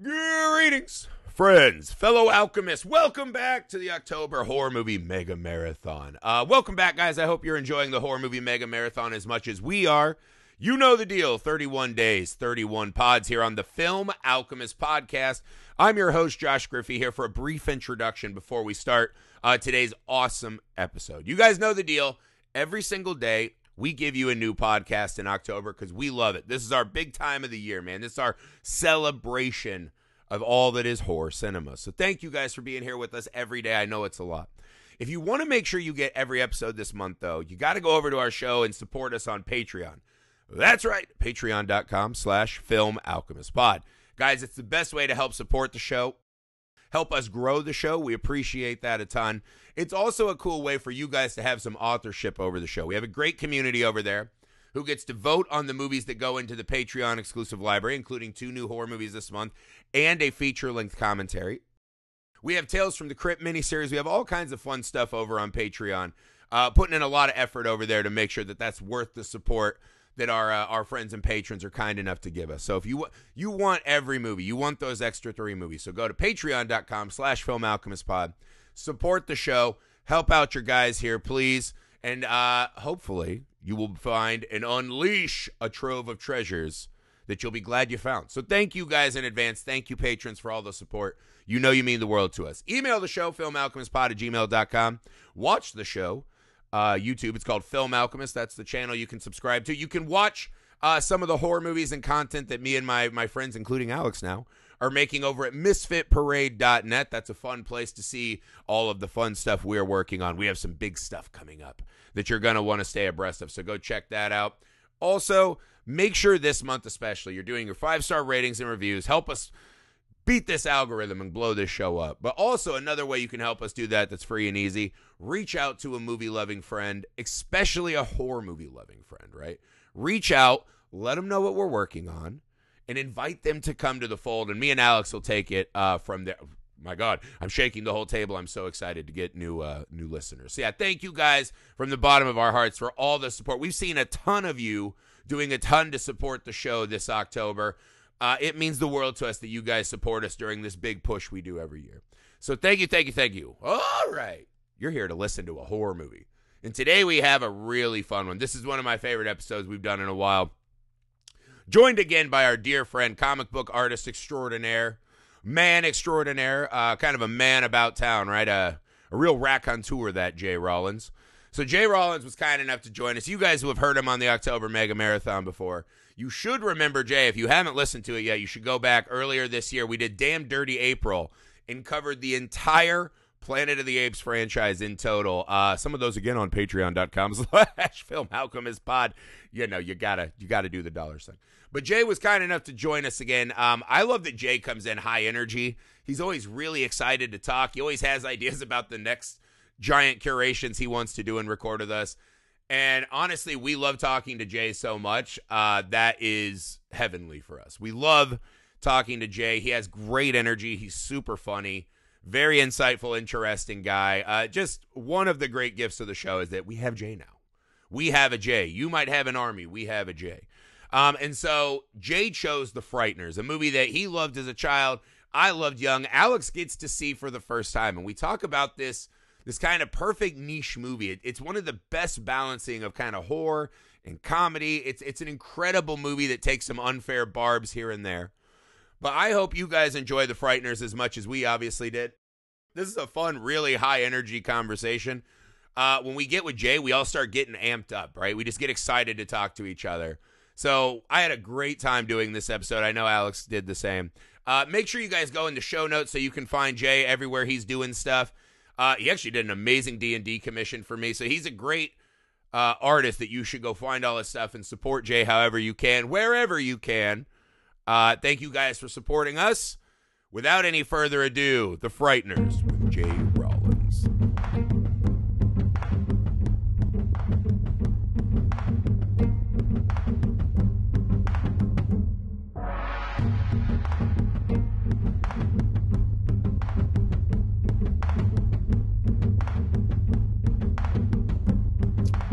Greetings, friends, fellow alchemists. Welcome back to the October Horror Movie Mega Marathon. Uh, welcome back, guys. I hope you're enjoying the Horror Movie Mega Marathon as much as we are. You know the deal 31 days, 31 pods here on the Film Alchemist podcast. I'm your host, Josh Griffey, here for a brief introduction before we start uh, today's awesome episode. You guys know the deal. Every single day, we give you a new podcast in October because we love it. This is our big time of the year, man. This is our celebration of all that is horror cinema. So thank you guys for being here with us every day. I know it's a lot. If you want to make sure you get every episode this month, though, you got to go over to our show and support us on Patreon. That's right, patreon.com slash film alchemist pod. Guys, it's the best way to help support the show, help us grow the show. We appreciate that a ton. It's also a cool way for you guys to have some authorship over the show. We have a great community over there who gets to vote on the movies that go into the Patreon exclusive library, including two new horror movies this month and a feature length commentary. We have Tales from the Crypt miniseries. We have all kinds of fun stuff over on Patreon. Uh, putting in a lot of effort over there to make sure that that's worth the support that our uh, our friends and patrons are kind enough to give us. So if you you want every movie, you want those extra three movies. So go to patreon.com slash film alchemist pod, support the show, help out your guys here, please. And uh, hopefully you will find and unleash a trove of treasures that you'll be glad you found. So thank you guys in advance. Thank you, patrons, for all the support. You know you mean the world to us. Email the show, filmalchemistpod at gmail.com. Watch the show uh, YouTube. It's called Film Alchemist. That's the channel you can subscribe to. You can watch uh, some of the horror movies and content that me and my my friends, including Alex now, are making over at misfitparade.net. That's a fun place to see all of the fun stuff we're working on. We have some big stuff coming up that you're going to want to stay abreast of. So go check that out. Also, make sure this month, especially, you're doing your five star ratings and reviews. Help us beat this algorithm and blow this show up. But also, another way you can help us do that that's free and easy reach out to a movie loving friend, especially a horror movie loving friend, right? Reach out, let them know what we're working on, and invite them to come to the fold. And me and Alex will take it uh, from there. My God, I'm shaking the whole table. I'm so excited to get new uh, new listeners. So yeah, thank you guys from the bottom of our hearts for all the support. We've seen a ton of you doing a ton to support the show this October. Uh, it means the world to us that you guys support us during this big push we do every year. So thank you, thank you, thank you. All right. You're here to listen to a horror movie. And today we have a really fun one. This is one of my favorite episodes we've done in a while. Joined again by our dear friend, comic book artist extraordinaire, man extraordinaire, uh, kind of a man about town, right? Uh, a real raconteur, that Jay Rollins. So Jay Rollins was kind enough to join us. You guys who have heard him on the October Mega Marathon before, you should remember Jay. If you haven't listened to it yet, you should go back earlier this year. We did Damn Dirty April and covered the entire Planet of the Apes franchise in total. Uh, some of those again on patreon.com slash film alchemist pod. You know, you gotta you gotta do the dollar sign. But Jay was kind enough to join us again. Um, I love that Jay comes in high energy. He's always really excited to talk. He always has ideas about the next giant curations he wants to do and record with us. And honestly, we love talking to Jay so much. Uh, that is heavenly for us. We love talking to Jay. He has great energy. He's super funny, very insightful, interesting guy. Uh, just one of the great gifts of the show is that we have Jay now. We have a Jay. You might have an army. We have a Jay. Um, and so Jay chose The Frighteners, a movie that he loved as a child. I loved young. Alex gets to see for the first time. And we talk about this this kind of perfect niche movie. It, it's one of the best balancing of kind of horror and comedy. It's it's an incredible movie that takes some unfair barbs here and there. But I hope you guys enjoy The Frighteners as much as we obviously did. This is a fun, really high energy conversation. Uh, when we get with Jay, we all start getting amped up, right? We just get excited to talk to each other. So I had a great time doing this episode. I know Alex did the same. Uh, make sure you guys go into show notes so you can find Jay everywhere he's doing stuff. Uh, he actually did an amazing D and D commission for me, so he's a great uh, artist that you should go find all his stuff and support Jay however you can, wherever you can. Uh, thank you guys for supporting us. Without any further ado, The Frighteners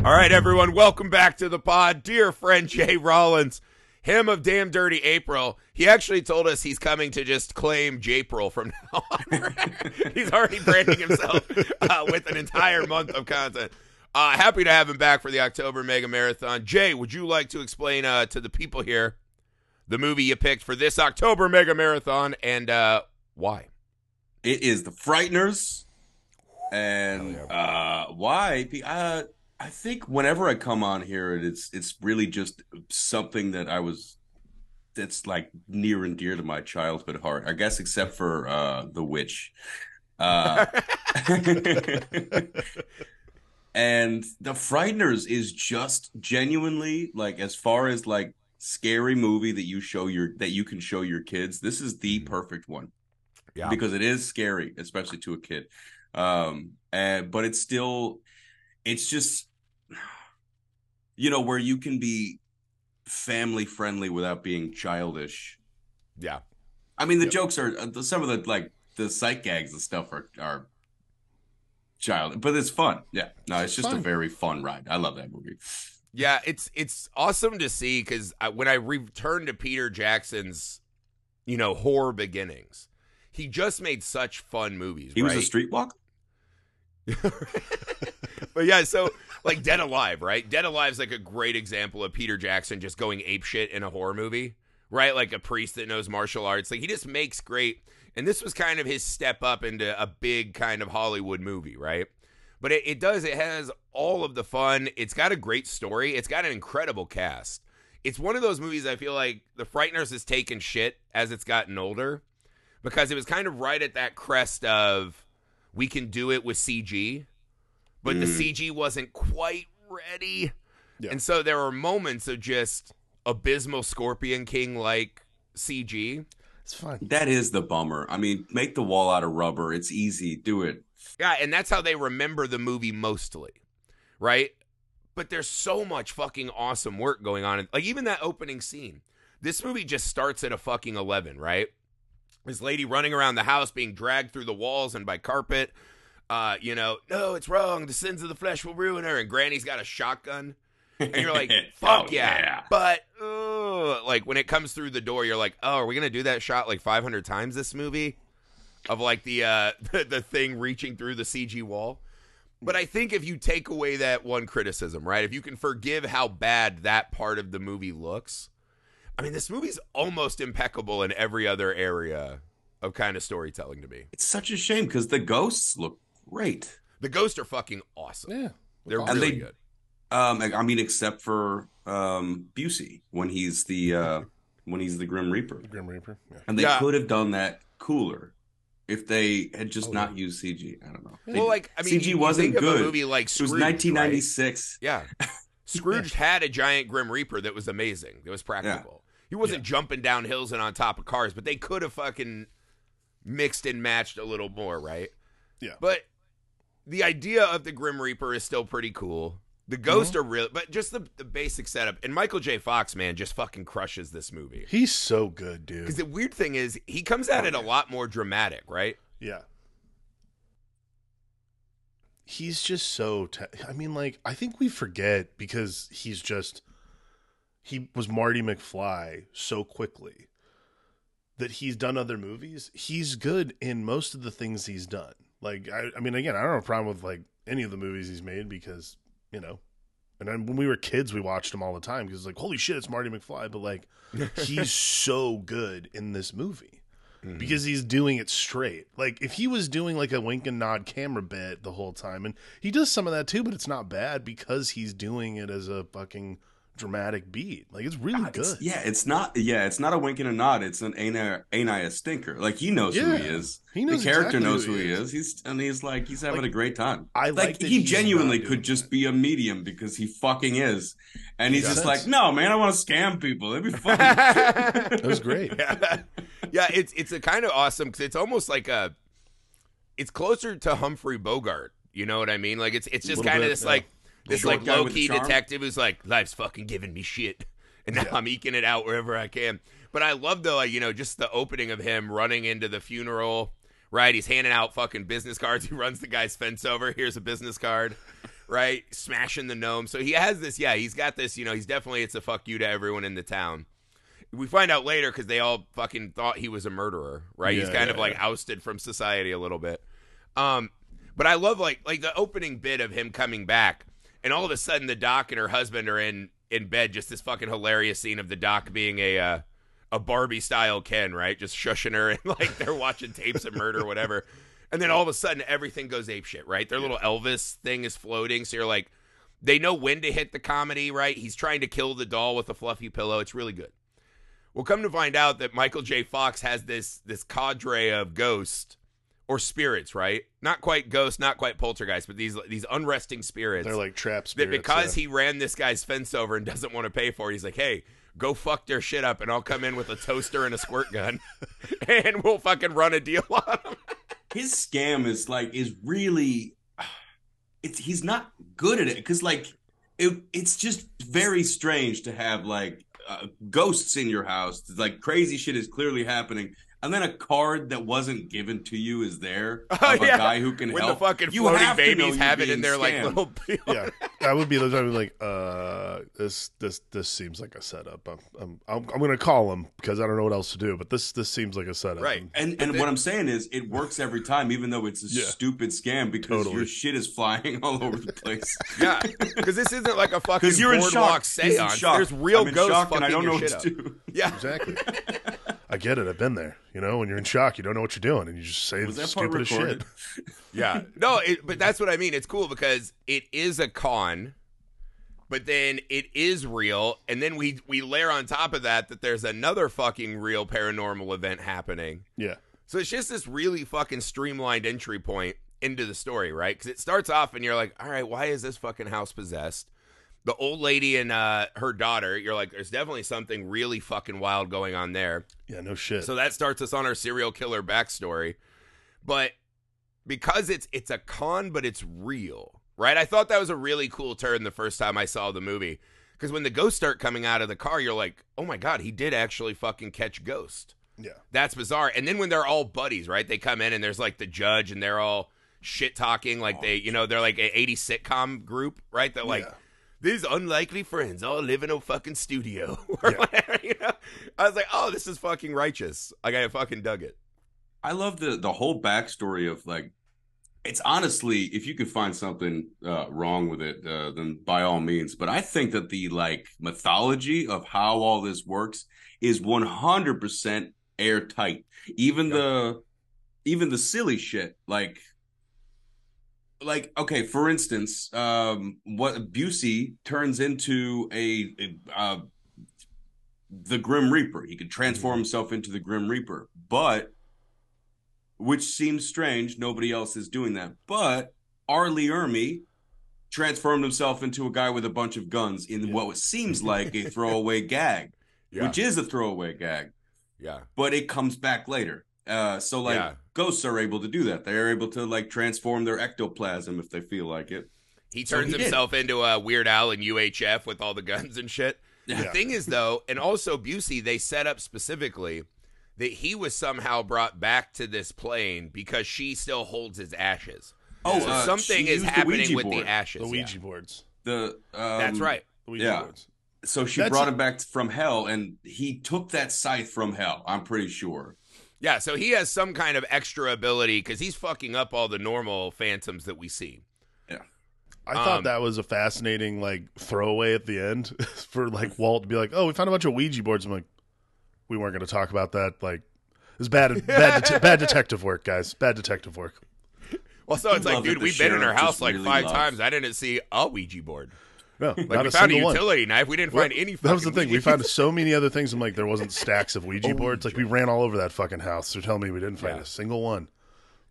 All right, everyone, welcome back to the pod. Dear friend Jay Rollins, him of Damn Dirty April. He actually told us he's coming to just claim Japril from now on. he's already branding himself uh, with an entire month of content. Uh, happy to have him back for the October Mega Marathon. Jay, would you like to explain uh, to the people here the movie you picked for this October Mega Marathon and uh, why? It is The Frighteners. And uh, why? Uh, I think whenever I come on here, it's it's really just something that I was that's like near and dear to my childhood heart. I guess except for uh, The Witch. Uh, and the frighteners is just genuinely like as far as like scary movie that you show your that you can show your kids this is the Mm-hmm. perfect one Yeah. because it is scary especially to a kid um and but it's still it's just you know where you can be family friendly without being childish. Yeah. i mean the Yep. jokes are uh, some of the like the sight gags and stuff are are child but it's fun. Yeah. No it's It's just a very fun ride. I love that movie. Yeah, it's it's awesome to see because when I returned to Peter Jackson's, you know, horror beginnings, he just made such fun movies. he was a streetwalker but yeah, so like Dead Alive, right? Dead Alive's like a great example of Peter Jackson just going ape shit in a horror movie, right? Like a priest that knows martial arts. Like he just makes great. And this was kind of his step up into a big kind of Hollywood movie, right? But it, it does, it has all of the fun. It's got a great story. It's got an incredible cast. It's one of those movies I feel like The Frighteners has taken shit as it's gotten older because it was kind of right at that crest of we can do it with CG, but the Mm. CG wasn't quite ready. Yeah. And so there were moments of just abysmal Scorpion King like CG. It's fine. that is the bummer i mean make the wall out of rubber it's easy do it Yeah, and that's how they remember the movie mostly, right? But there's so much fucking awesome work going on. Like even that opening scene. This movie just starts at a fucking 11, right? This lady running around the house being dragged through the walls and by carpet. Uh, you know, no, it's wrong. The sins of the flesh will ruin her. And Granny's got a shotgun. And you're like, fuck Oh, yeah. But, ugh, like, when it comes through the door, you're like, oh, are we going to do that shot like 500 times this movie? Of like the, uh, the, the thing reaching through the CG wall. But I think if you take away that one criticism, right? If you can forgive how bad that part of the movie looks, I mean, this movie's almost impeccable in every other area of kind of storytelling to me. it's such a shame because the ghosts look great The ghosts are fucking awesome. Yeah. They're And really they- good. um i mean except for um busey when he's the uh when he's the grim reaper The Grim Reaper. Yeah. and they Yeah. could have done that cooler if they had just Oh, not used cg i don't know They- Well, like I mean, CG you- you wasn't think good. A movie like it was Scrooge, right? 1996 Yeah, Scrooge had a giant Grim Reaper that was amazing. That was practical. He wasn't jumping down hills and on top of cars, but they could have fucking mixed and matched a little more, right? Yeah. But the idea of the Grim Reaper is still pretty cool. The ghosts Mm-hmm. are real, but just the, the basic setup. And Michael J. Fox, man, just fucking crushes this movie. He's so good, dude. Because the weird thing is, he comes at Oh, it a lot more dramatic, right? Yeah. He's just so. Te- I mean, like, I think we forget because he's just. He was Marty McFly so quickly that he's done other movies. He's good in most of the things he's done. Like, I, I mean, again, I don't have a problem with like any of the movies he's made because you know. And then when we were kids, we watched him all the time because like, holy shit, it's Marty McFly. But like, he's so good in this movie Mm-hmm. because he's doing it straight. Like if he was doing like a wink and nod camera bit the whole time, and he does some of that too, but it's not bad because he's doing it as a fucking dramatic beat. Like it's really It's- good. yeah it's not yeah it's not a wink and a nod it's an ain't I, ain't I a stinker like he knows who he is He knows the character exactly knows who who he he is. is he's and he's like he's having Like, a great time I like like that he genuinely could just that. be a medium because he fucking is and he's just sense. like no man i want to scam people it'd be fun That was great. yeah. yeah, it's it's a kind of awesome because it's almost like a, it's closer to Humphrey Bogart. You know what I mean? Like it's it's just kind of this yeah. like this like low key detective who's like life's fucking giving me shit, and now Yeah. I'm eking it out wherever I can. But I love though, like, you know, just the opening of him running into the funeral. Right, he's handing out fucking business cards. He runs the guy's fence over. Here's a business card. Right, smashing the gnome. So he has this. Yeah, he's got this. You know, he's definitely it's a fuck you to everyone in the town. we find out later because they all fucking thought he was a murderer, right? He's kind yeah, of like yeah. ousted from society a little bit. Um, but I love like like the opening bit of him coming back, and all of a sudden the doc and her husband are in in bed. Just this fucking hilarious scene of the doc being a uh, a Barbie style Ken, right? Just shushing her and like they're watching tapes of murder, or whatever. And then all of a sudden everything goes ape shit, right? Their little Elvis thing is floating, so you're like, they know when to hit the comedy, right? He's trying to kill the doll with a fluffy pillow. It's really good. We'll come to find out that Michael J. Fox has this this cadre of ghosts or spirits, right? Not quite ghosts, not quite poltergeist, but these these unresting spirits. They're like trap spirits. that because yeah. he ran this guy's fence over and doesn't want to pay for it, he's like, hey, go fuck their shit up and I'll come in with a toaster and a squirt gun and we'll fucking run a deal on them. his scam is like is really it's he's not good at it because like it it's just very strange to have like uh, ghosts in your house like crazy shit is clearly happening and then a card that wasn't given to you is there of Oh, a guy who can When help the fucking You floating have to know babies have it in their like little yeah, that would be the time like, uh, this this this seems like a setup. I'm I'm I'm, I'm gonna call him because I don't know what else to do. But this this seems like a setup. Right. and and then- what I'm saying is, it works every time, even though it's a Yeah. stupid scam because Totally. your shit is flying all over the place. Yeah, because this isn't like a fucking Because you're in boardwalk shock. He's in shock. There's real I'm in ghosts shock fucking and I don't know what to do. Yeah, Exactly. I get it. I've been there. You know, when you're in shock, you don't know what you're doing, and you just say the stupidest shit. yeah. No, it, but that's what I mean. It's cool because it is a con, but then it is real, and then we we layer on top of that that there's another fucking real paranormal event happening. Yeah. So it's just this really fucking streamlined entry point into the story, right? Because it starts off and you're like, all right, why is this fucking house possessed? The old lady and uh, her daughter, you're like, there's definitely something really fucking wild going on there. Yeah. No shit. So that starts us on our serial killer backstory. But because it's it's a con, but it's real, right? I thought that was a really cool turn the first time I saw the movie. Because when the ghosts start coming out of the car, you're like, oh my god, he did actually fucking catch Ghost. yeah. That's bizarre. And then when they're all buddies, right? They come in and there's like the judge and they're all shit talking, like they, you know, they're like an 80 sitcom group, right? They're like, Yeah. These unlikely friends all live in a fucking studio or Yeah. whatever, you know? I was like, oh, this is fucking righteous. Like I fucking dug it. I love the the whole backstory of like it's honestly if you could find something uh, wrong with it uh, then by all means but I think that the like mythology of how all this works is 100% airtight even the even the silly shit like like okay for instance um what Busey turns into a, a uh the Grim Reaper. He could transform himself into the Grim Reaper, but which seems strange. Nobody else is doing that. But R. Lee Ermey transformed himself into a guy with a bunch of guns in what seems like a throwaway gag, Yeah. which is a throwaway gag, yeah. but it comes back later. Uh, so like Yeah. Ghosts are able to do that. They're able to like transform their ectoplasm if they feel like it. He So turns he did. himself into a Weird Al and UHF with all the guns and shit. The thing is, though, and also Busey, they set up specifically that he was somehow brought back to this plane because she still holds his ashes. Oh, so uh, something is used the happening with board. the ashes. The yeah. Ouija boards. The um, That's right. The Ouija yeah. boards. So she That's brought him back from hell, and he took that scythe from hell. I'm pretty sure. Yeah, so he has some kind of extra ability because he's fucking up all the normal phantoms that we see. Yeah. I thought Um, that was a fascinating like throwaway at the end for like Walt to be like, "Oh, we found a bunch of Ouija boards." I'm like, "We weren't going to talk about that." Like, it's bad, bad, det- bad detective work, guys. Bad detective work. Well, so I it's like, dude, the we've been in our sheriff house like really five loves- times. I didn't see a Ouija board. No, Like not we a found a single one. utility knife. We didn't find any. That was the fucking thing. We found so many other things. I'm like, there wasn't stacks of Ouija boards. Like we ran all over that fucking house. They're telling me we didn't find Yeah. a single one.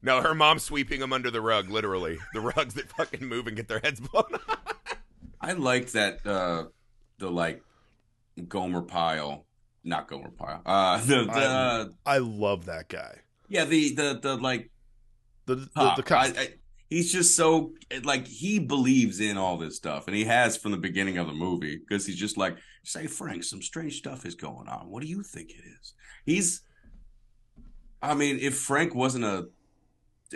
No, her mom's sweeping them under the rug, literally. The rugs that fucking move and get their heads blown off. I liked that uh the like Gomer Pyle, not Gomer Pyle. Uh the, the I love that guy. yeah the the the like The the, pop. the cop. I, I, he's just so like he believes in all this stuff, and he has from the beginning of the movie because he's just like, say Frank, some strange stuff is going on. What do you think it is? He's, I mean, if Frank wasn't a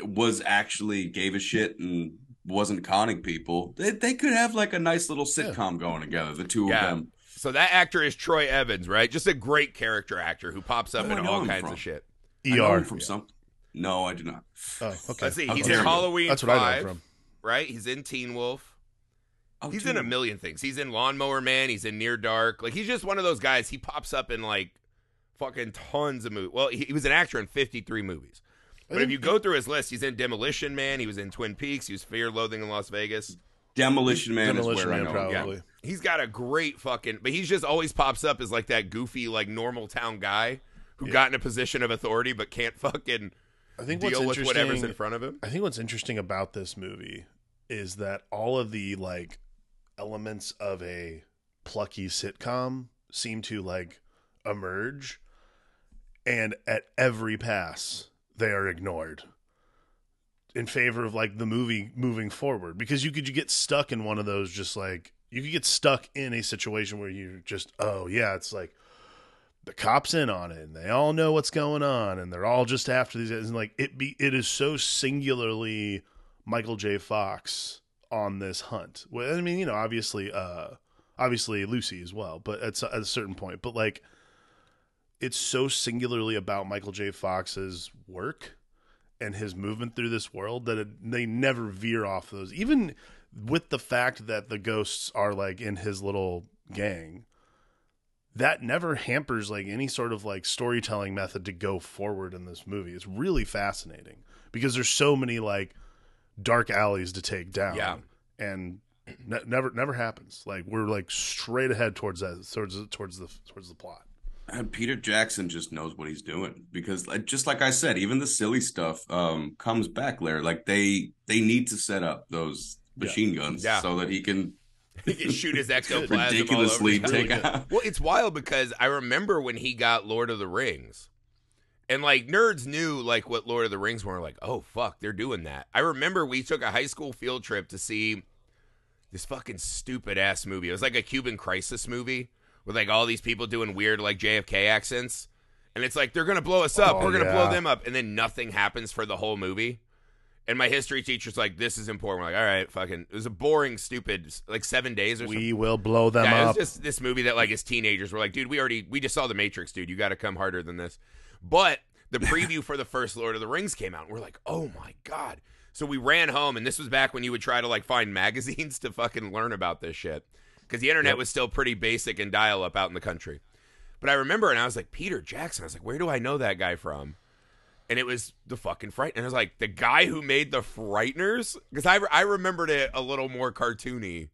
was actually gave a shit and wasn't conning people, they, they could have like a nice little sitcom going together. The two Yeah. of them. So that actor is Troy Evans, right? Just a great character actor who pops up Where in all kinds from? of shit. I know him ER. from some. No, I do not. Oh, okay. Let's see. He's there in. Halloween That's what I 5, know from. right? He's in Teen Wolf. Oh, He's dude. in a million things. He's in Lawnmower Man. He's in Near Dark. Like he's just one of those guys. He pops up in like fucking tons of movies. Well, he, he was an actor in 53 movies. But if you go through his list, he's in Demolition Man. He was in Twin Peaks. He was Fear, Loathing in Las Vegas. Demolition Man Demolition is where Man, I know. him. probably. He's got a great fucking. But he's just always pops up as like that goofy, like normal town guy who got in a position of authority but can't fucking I think what's deal with whatever's interesting- in front of him. I think what's interesting about this movie is that all of the like elements of a plucky sitcom seem to like emerge and at every pass they are ignored in favor of like the movie moving forward because you could you get stuck in one of those just like you could get stuck in a situation where you just oh yeah it's like the cops in on it and they all know what's going on and they're all just after these guys and like it be it is so singularly Michael J. Fox on this hunt. Well, I mean, you know, obviously uh obviously Lucy as well, but at, at a certain point, but like it's so singularly about Michael J. Fox's work and his movement through this world that it, they never veer off those. Even with the fact that the ghosts are like in his little gang, that never hampers like any sort of like storytelling method to go forward in this movie. It's really fascinating because there's so many like dark alleys to take down. Yeah. and ne- never never happens. Like we're like straight ahead towards that towards the- towards the towards the plot. And Peter Jackson just knows what he's doing because, like, just like I said, even the silly stuff um, comes back later. Like they they need to set up those machine guns Yeah. so that He can shoot his ectoplasm all over ridiculously take out. Well, it's wild because I remember when he got Lord of the Rings. And like nerds knew like what Lord of the Rings were like, oh fuck, they're doing that. I remember we took a high school field trip to see this fucking stupid ass movie. It was like a Cuban crisis movie with like all these people doing weird like JFK accents. And it's like they're gonna blow us up. Oh, We're gonna blow them up, and then nothing happens for the whole movie. And my history teacher's like, "This is important." We're like, "All right, fucking." It was a boring, stupid, like seven days or something. We will blow them Yeah, it up. was just this movie that like as teenagers were like, dude, we already we just saw the Matrix, dude. You got to come harder than this. But the preview for the first Lord of the Rings came out, and we're like, oh my god. So we ran home, and this was back when you would try to like find magazines to fucking learn about this shit because the internet Yep. was still pretty basic and dial up out in the country. But I remember, and I was like, Peter Jackson. I was like, where do I know that guy from? And it was the fucking Fright. And I was like, the guy who made the Frighteners? Because I, I remembered it a little more cartoony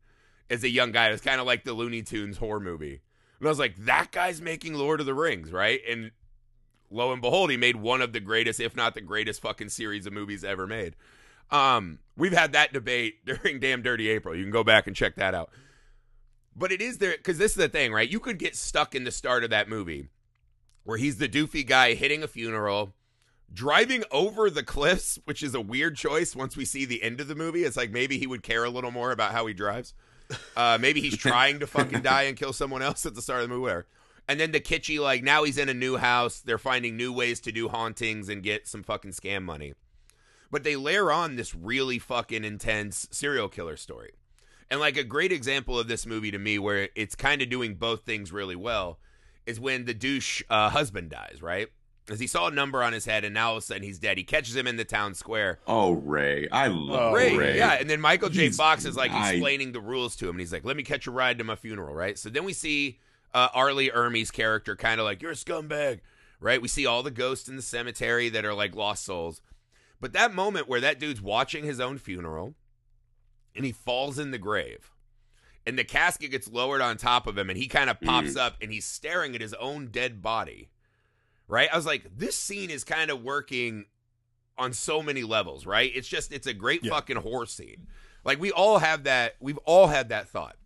as a young guy. It was kind of like the Looney Tunes horror movie. And I was like, that guy's making Lord of the Rings, right? And lo and behold, he made one of the greatest, if not the greatest, fucking series of movies ever made. Um, we've had that debate during Damn Dirty April. You can go back and check that out. But it is there because this is the thing, right? You could get stuck in the start of that movie where he's the doofy guy hitting a funeral, driving over the cliffs, which is a weird choice once we see the end of the movie. It's like maybe he would care a little more about how he drives. Uh, maybe he's trying to fucking die and kill someone else at the start of the movie. Whatever. And then the kitschy, like now he's in a new house. They're finding new ways to do hauntings and get some fucking scam money. But they layer on this really fucking intense serial killer story. And like a great example of this movie to me, where it's kind of doing both things really well, is when the douche uh, husband dies, right? Because he saw a number on his head, and now all of a sudden he's dead. He catches him in the town square. Oh, Ray, I love Ray, Ray. yeah. And then Michael J. He's Fox is like explaining the rules to him, and he's like, "Let me catch a ride to my funeral," right? So then we see uh, R. Lee Ermey's character kind of like, "You're a scumbag," right? We see all the ghosts in the cemetery that are like lost souls. But that moment where that dude's watching his own funeral, and he falls in the grave, and the casket gets lowered on top of him, and he kind of pops up, and he's staring at his own dead body. Right? I was like, this scene is kind of working on so many levels, right? It's just it's a great Yeah. fucking horror scene. Like we all have that we've all had that thought.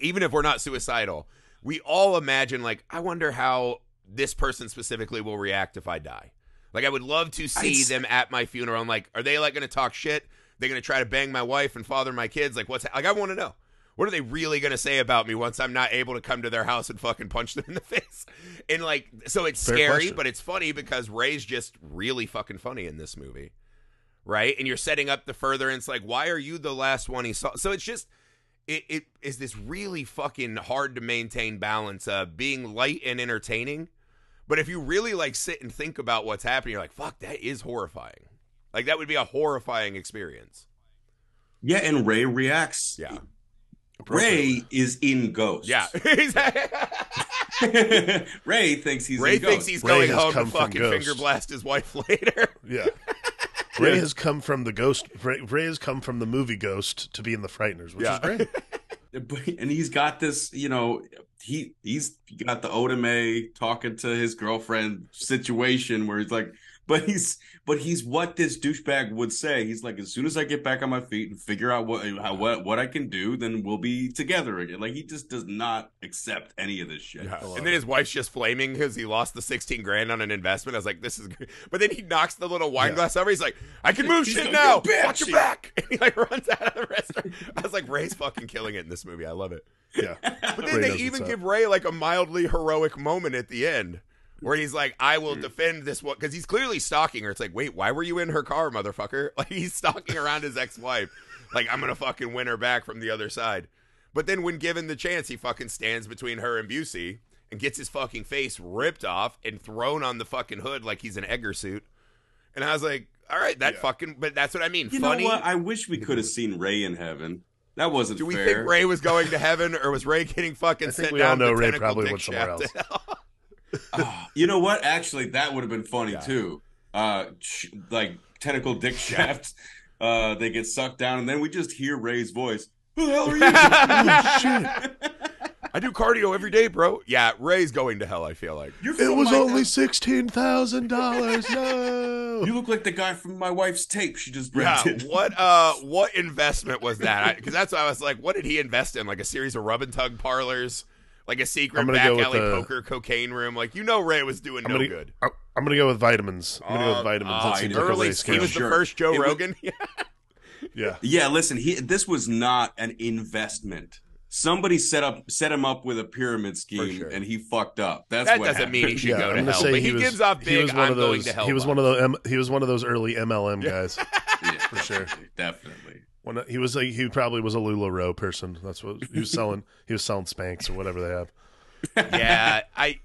Even if we're not suicidal, we all imagine like I wonder how this person specifically will react if I die. Like I would love to see s- them at my funeral. I'm like, are they like going to talk shit? They're going to try to bang my wife and father my kids? Like what's like I want to know. What are they really going to say about me once I'm not able to come to their house and fucking punch them in the face? And like so it's Fair scary, question. but it's funny because Ray's just really fucking funny in this movie right? And you're setting up the furtherance, like, why are you the last one he saw? So it's just, it, it is this really fucking hard to maintain balance of being light and entertaining. But if you really like sit and think about what's happening, you're like, fuck, that is horrifying. Like that would be a horrifying experience. Yeah, and Ray reacts. Yeah. Ray is in Ghost. Yeah. Ray thinks he's Ray in thinks Ghost. he's Ray going has home to from fucking Ghost. finger blast his wife later. Yeah. Ray has come from the ghost. Ray, Ray has come from the movie Ghost to be in the Frighteners, which Yeah. is great. And he's got this, you know, he he's got the Oda Mae talking to his girlfriend situation where he's like, but he's but he's what this douchebag would say. He's like, as soon as I get back on my feet and figure out what how, what what I can do, then we'll be together again. Like he just does not accept any of this shit. Yeah. And then it. his wife's just flaming because he lost the 16 grand on an investment. I was like, this is good. But then he knocks the little wine Yeah. glass over. He's like, I can move He's shit like, now. "You bitch." Watch your back. And he like runs out of the restaurant. I was like, Ray's fucking killing it in this movie. I love it. Yeah. But then Ray they even give Ray like a mildly heroic moment at the end where he's like, I will hmm. defend this one. Because he's clearly stalking her. It's like, wait, why were you in her car, motherfucker? Like he's stalking around his ex wife. Like, I'm going to fucking win her back from the other side. But then when given the chance, he fucking stands between her and Busey and gets his fucking face ripped off and thrown on the fucking hood like he's an Egger suit. And I was like, all right, that Yeah. fucking, but that's what I mean. You Funny. know what? I wish we could have seen Ray in heaven. That wasn't fair. Do we fair. think Ray was going to heaven or was Ray getting fucking I think sent we all know the Ray probably went somewhere else. to hell? Oh, you know what? Actually, that would have been funny Yeah. too. Uh, sh- like tentacle dick shafts. Uh, they get sucked down, and then we just hear Ray's voice. Who the hell are you? Oh, shit. I do cardio every day, bro. Yeah, Ray's going to hell. I feel like. It was my- only sixteen thousand dollars. No. You look like the guy from my wife's tape. She just Yeah, what uh, what investment was that? Because that's why I was like, what did he invest in? Like a series of rub and tug parlors, like a secret back alley the- poker cocaine room. Like you know, Ray was doing I'm no gonna, good. I'm, I'm gonna go with vitamins. I'm gonna go Uh, with vitamins. oh, that I like Early, he was scam. the first Joe It Rogan. Yeah. Yeah. Yeah, listen. He this was not an investment. Somebody set up set him up with a pyramid scheme, sure. and he fucked up. That's That what doesn't mean he should Yeah, go I'm to gonna hell, but he, he was- gives off he big. was one I'm of going to hell. He was one of those. He was one of those early MLM guys. Yeah, For sure. definitely. When uh, he was like, he probably was a Lularoe person. That's what he was selling. He was selling Spanx or whatever they have. yeah, I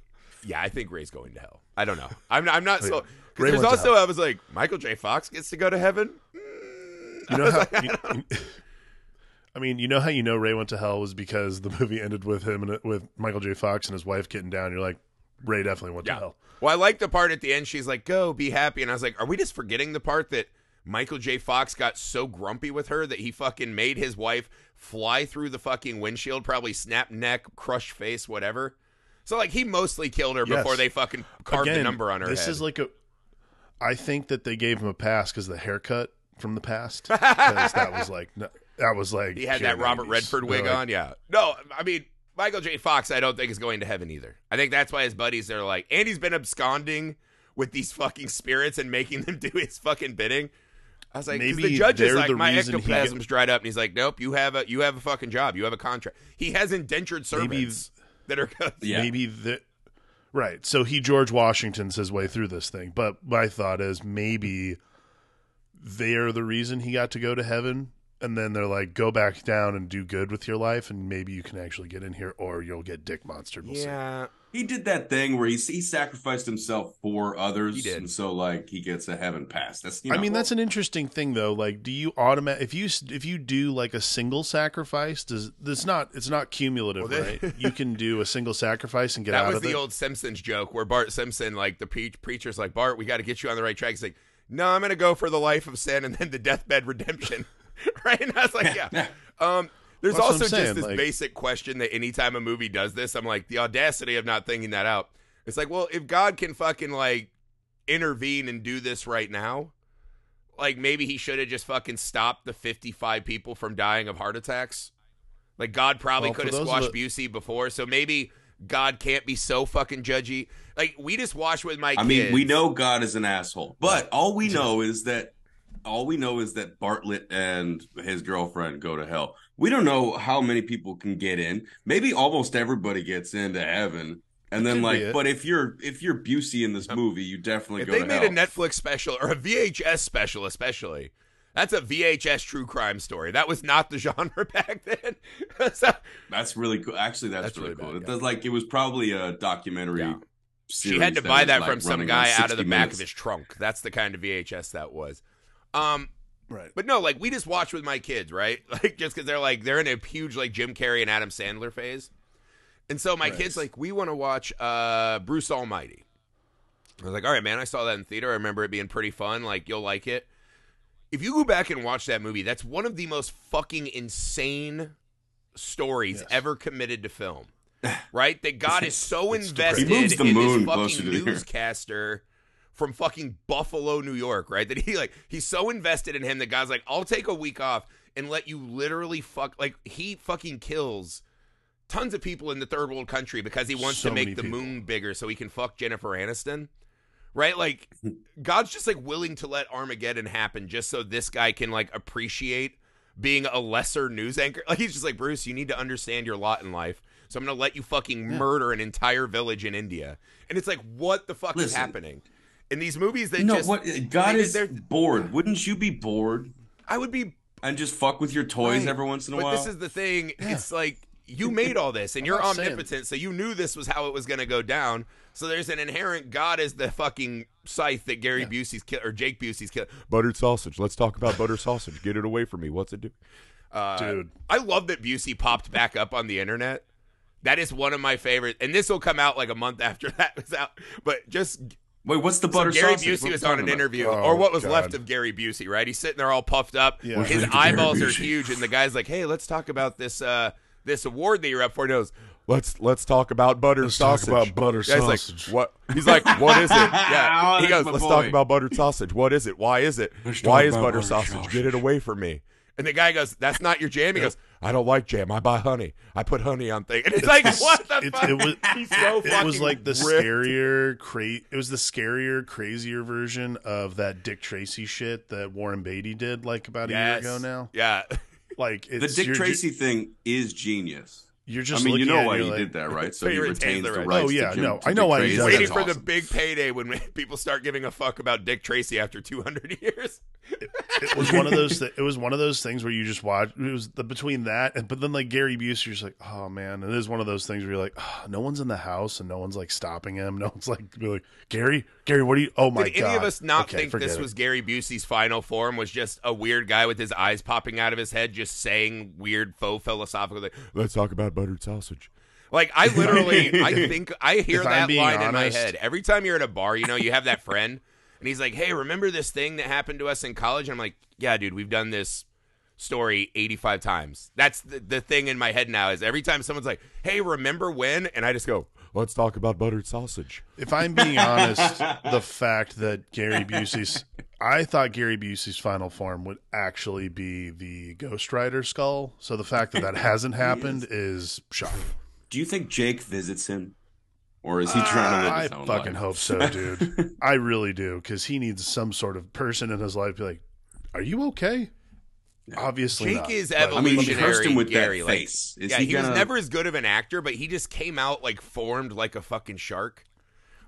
yeah, I think Ray's going to hell. I don't know. I'm not, I'm not so. 'cause Ray There's also I was like Michael J. Fox gets to go to heaven. Mm. You know how? you- I mean, you know how you know Ray went to hell was because the movie ended with him and with Michael J. Fox and his wife getting down. You're like, Ray definitely went to hell. Well, I like the part at the end. She's like, "Go, be happy," and I was like, "Are we just forgetting the part that Michael J. Fox got so grumpy with her that he fucking made his wife fly through the fucking windshield, probably snap neck, crush face, whatever." So like he mostly killed her Yes. before they fucking carved the number on her This head. is like a. I think that they gave him a pass because the haircut from the past. That was like that was like he had that Robert 90s. Redford wig like, on. Yeah. No, I mean Michael J. Fox. I don't think is going to heaven either. I think that's why his buddies are like, and he's been absconding with these fucking spirits and making them do his fucking bidding. I was like, 'cause the Maybe judge is like, the my reason he ectoplasm's dried up, and he's like, nope, you have a you have a fucking job, you have a contract. He has indentured Maybe- servants that are. Yeah. Maybe the right. So he George Washington's his way through this thing. But my thought is maybe they're the reason he got to go to heaven. And then they're like, go back down and do good with your life, and maybe you can actually get in here, or you'll get dick monstered. We'll see. Yeah, He did that thing where he he sacrificed himself for others. He did. and so like he gets a heaven pass. That's you I know, mean, that's an interesting thing, though. Like, do you automatic if you if you do like a single sacrifice? Does it's not it's not cumulative, Well, they- right? you can do a single sacrifice and get out of it. that was the old Simpsons joke where Bart Simpson, like the pre- preacher's like, Bart, we got to get you on the right track. He's like, no, I'm going to go for the life of sin and then the deathbed redemption. right? And I was like, yeah. Um, there's That's also saying, just this like- basic question that anytime a movie does this, I'm like, the audacity of not thinking that out. It's like, well, if God can fucking like intervene and do this right now, like maybe he should have just fucking stopped the 55 people from dying of heart attacks. Like God probably Well, could have squashed of the- Busey before, so maybe God can't be so fucking judgy. Like we just watched with my I kids. mean, we know God is an asshole, but all we know is that all we know is that Bartlett and his girlfriend go to hell. We don't know how many people can get in. Maybe almost everybody gets into heaven. And then like, but if you're if you're Busey in this movie, you definitely if go they made hell. a Netflix special or a VHS special, especially, That's a VHS true crime story. That was not the genre back then. so, That's really cool. Actually, that's, That's really, really cool. bad, It yeah. does like it was probably a documentary. Yeah. she had to that buy that like, from some guy out of the back minutes. of his trunk. That's the kind of VHS that was. Um, Right. but no, like we just watch with my kids, right? Like just because they're like they're in a huge like Jim Carrey and Adam Sandler phase, and so my Right. kids like we want to watch uh Bruce Almighty. I was like, all right, man, I saw that in theater. I remember it being pretty fun. Like you'll like it. If you go back and watch that movie, that's one of the most fucking insane stories Yes. ever committed to film. Right? That God is so invested He moves the in moon this closer fucking to the earth. newscaster from fucking Buffalo, New York, right? That he like he's so invested in him that God's like, I'll take a week off and let you literally fuck like he fucking kills tons of people in the third world country because he wants So to make the people. moon bigger so he can fuck Jennifer Aniston. Right? Like God's just like willing to let Armageddon happen just so this guy can like appreciate being a lesser news anchor. Like he's just like, Bruce, you need to understand your lot in life. So I'm gonna let you fucking murder an entire village in India. And it's like, what the fuck is happening? In these movies they No, just what God they- is they're- bored. Wouldn't you be bored I would be and just fuck with your toys Right. every once in a but while? this is the thing. Yeah. It's like you made all this and you're not saying- omnipotent, so you knew this was how it was going to go down. So there's an inherent God is the fucking scythe that Gary Yeah. Busey's kill or Jake Busey's kill. Buttered sausage. Let's talk about buttered sausage. Get it away from me. What's it do? Uh, Dude. I love that Busey popped back up on the internet. That is one of my favorite, and this will come out like a month after that was out. But just Wait, what's the so butter Gary sausage? Busey was on an about? interview, Oh, or what was God. left of Gary Busey, right? He's sitting there all puffed up. Yeah. His eyeballs are huge, and the guy's like, "Hey, let's talk about this uh, this award that you're up for." He goes, "Let's let's talk about butter Let's talk about butter Guy's sausage. Like, what? He's like, "What is it?" Yeah. Oh, he goes, "Let's boy. talk about butter sausage. What is it? Why is it? Let's Why is butter butter sausage? sausage." Get it away from me." And the guy goes, "That's not your jam." He goes, "I don't like jam. I buy honey. I put honey on things." And it's like, what the It's- fuck? it was- He's so It was like the ripped. scarier, cra- it was the scarier, crazier version of that Dick Tracy shit that Warren Beatty did like about a year ago now. Yeah. Like The Dick you're ju- Tracy thing is genius. you're just. I mean, you know why he like- did that, right? So So he he retains retains the the rights. rights. Oh, yeah, to Jim, no, to I know Dick why he Tracy. does waiting That's for the big payday when people start giving a fuck about Dick Tracy after 200 years. It was one of those. Th- it was one of those things where you just watch. It was the between that and but then like Gary Busey, you're just like, oh man. It is one of those things where you're like, oh, no one's in the house and no one's like stopping him. No one's like, be like Gary, Gary, what are you? Oh my Did god. any of us not Okay, think this it. was Gary Busey's final form? Was just a weird guy with his eyes popping out of his head, just saying weird faux philosophical things. Let's talk about buttered sausage. Like I literally, I think I hear that line in my head every time you're at a bar. You know, you have that friend, and he's like, "Hey, remember this thing that happened to us in college?" And I'm like, "Yeah, dude, we've done this." story 85 times. That's the, the thing in my head now is every time someone's like, "Hey, remember when?" and I just go, "Let's talk about buttered sausage." If I'm being honest, the fact that Gary Busey's, I thought Gary Busey's final form would actually be the Ghost Rider skull. So the fact that that hasn't happened is shocking. Do you think Jake visits him, or is he trying to uh, live I own fucking life? hope so, dude. I really do because he needs some sort of person in his life to be like, "Are you okay?" Obviously, Jake not, is but- I mean, you evolutionary. cursed him with that Gary, like- face. Is yeah, he he, was gonna- never as good of an actor, but he just came out like formed like a fucking shark.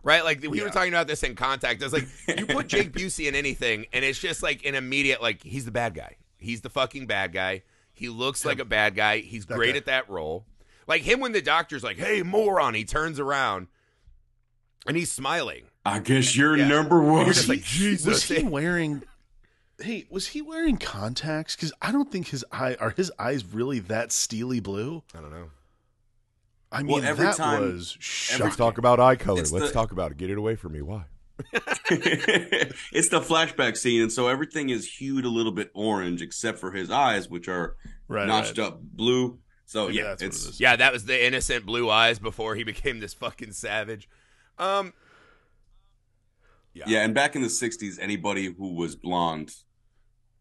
Right? Like we were Yeah. talking about this in contact. I was like, you put Jake Busey in anything, and it's just like an immediate like he's the bad guy. He's the fucking bad guy. He looks like a bad guy. He's That great guy. at that role. Like him when the doctor's like, "Hey, moron!" He turns around and he's smiling. I guess you're Yeah. number one. You're just like, was he wearing? Hey, was he wearing contacts? Because I don't think his eye are his eyes really that steely blue. I don't know. I Well, mean, every that time- was shocking. Let's talk about eye color. It's Let's the- talk about it. Get it away from me. Why? it's the flashback scene, and so everything is hued a little bit orange, except for his eyes, which are right, notched right. up blue. So Maybe yeah, that's what it's it is. Yeah, that was the innocent blue eyes before he became this fucking savage. Um, yeah. And back in the '60s, anybody who was blonde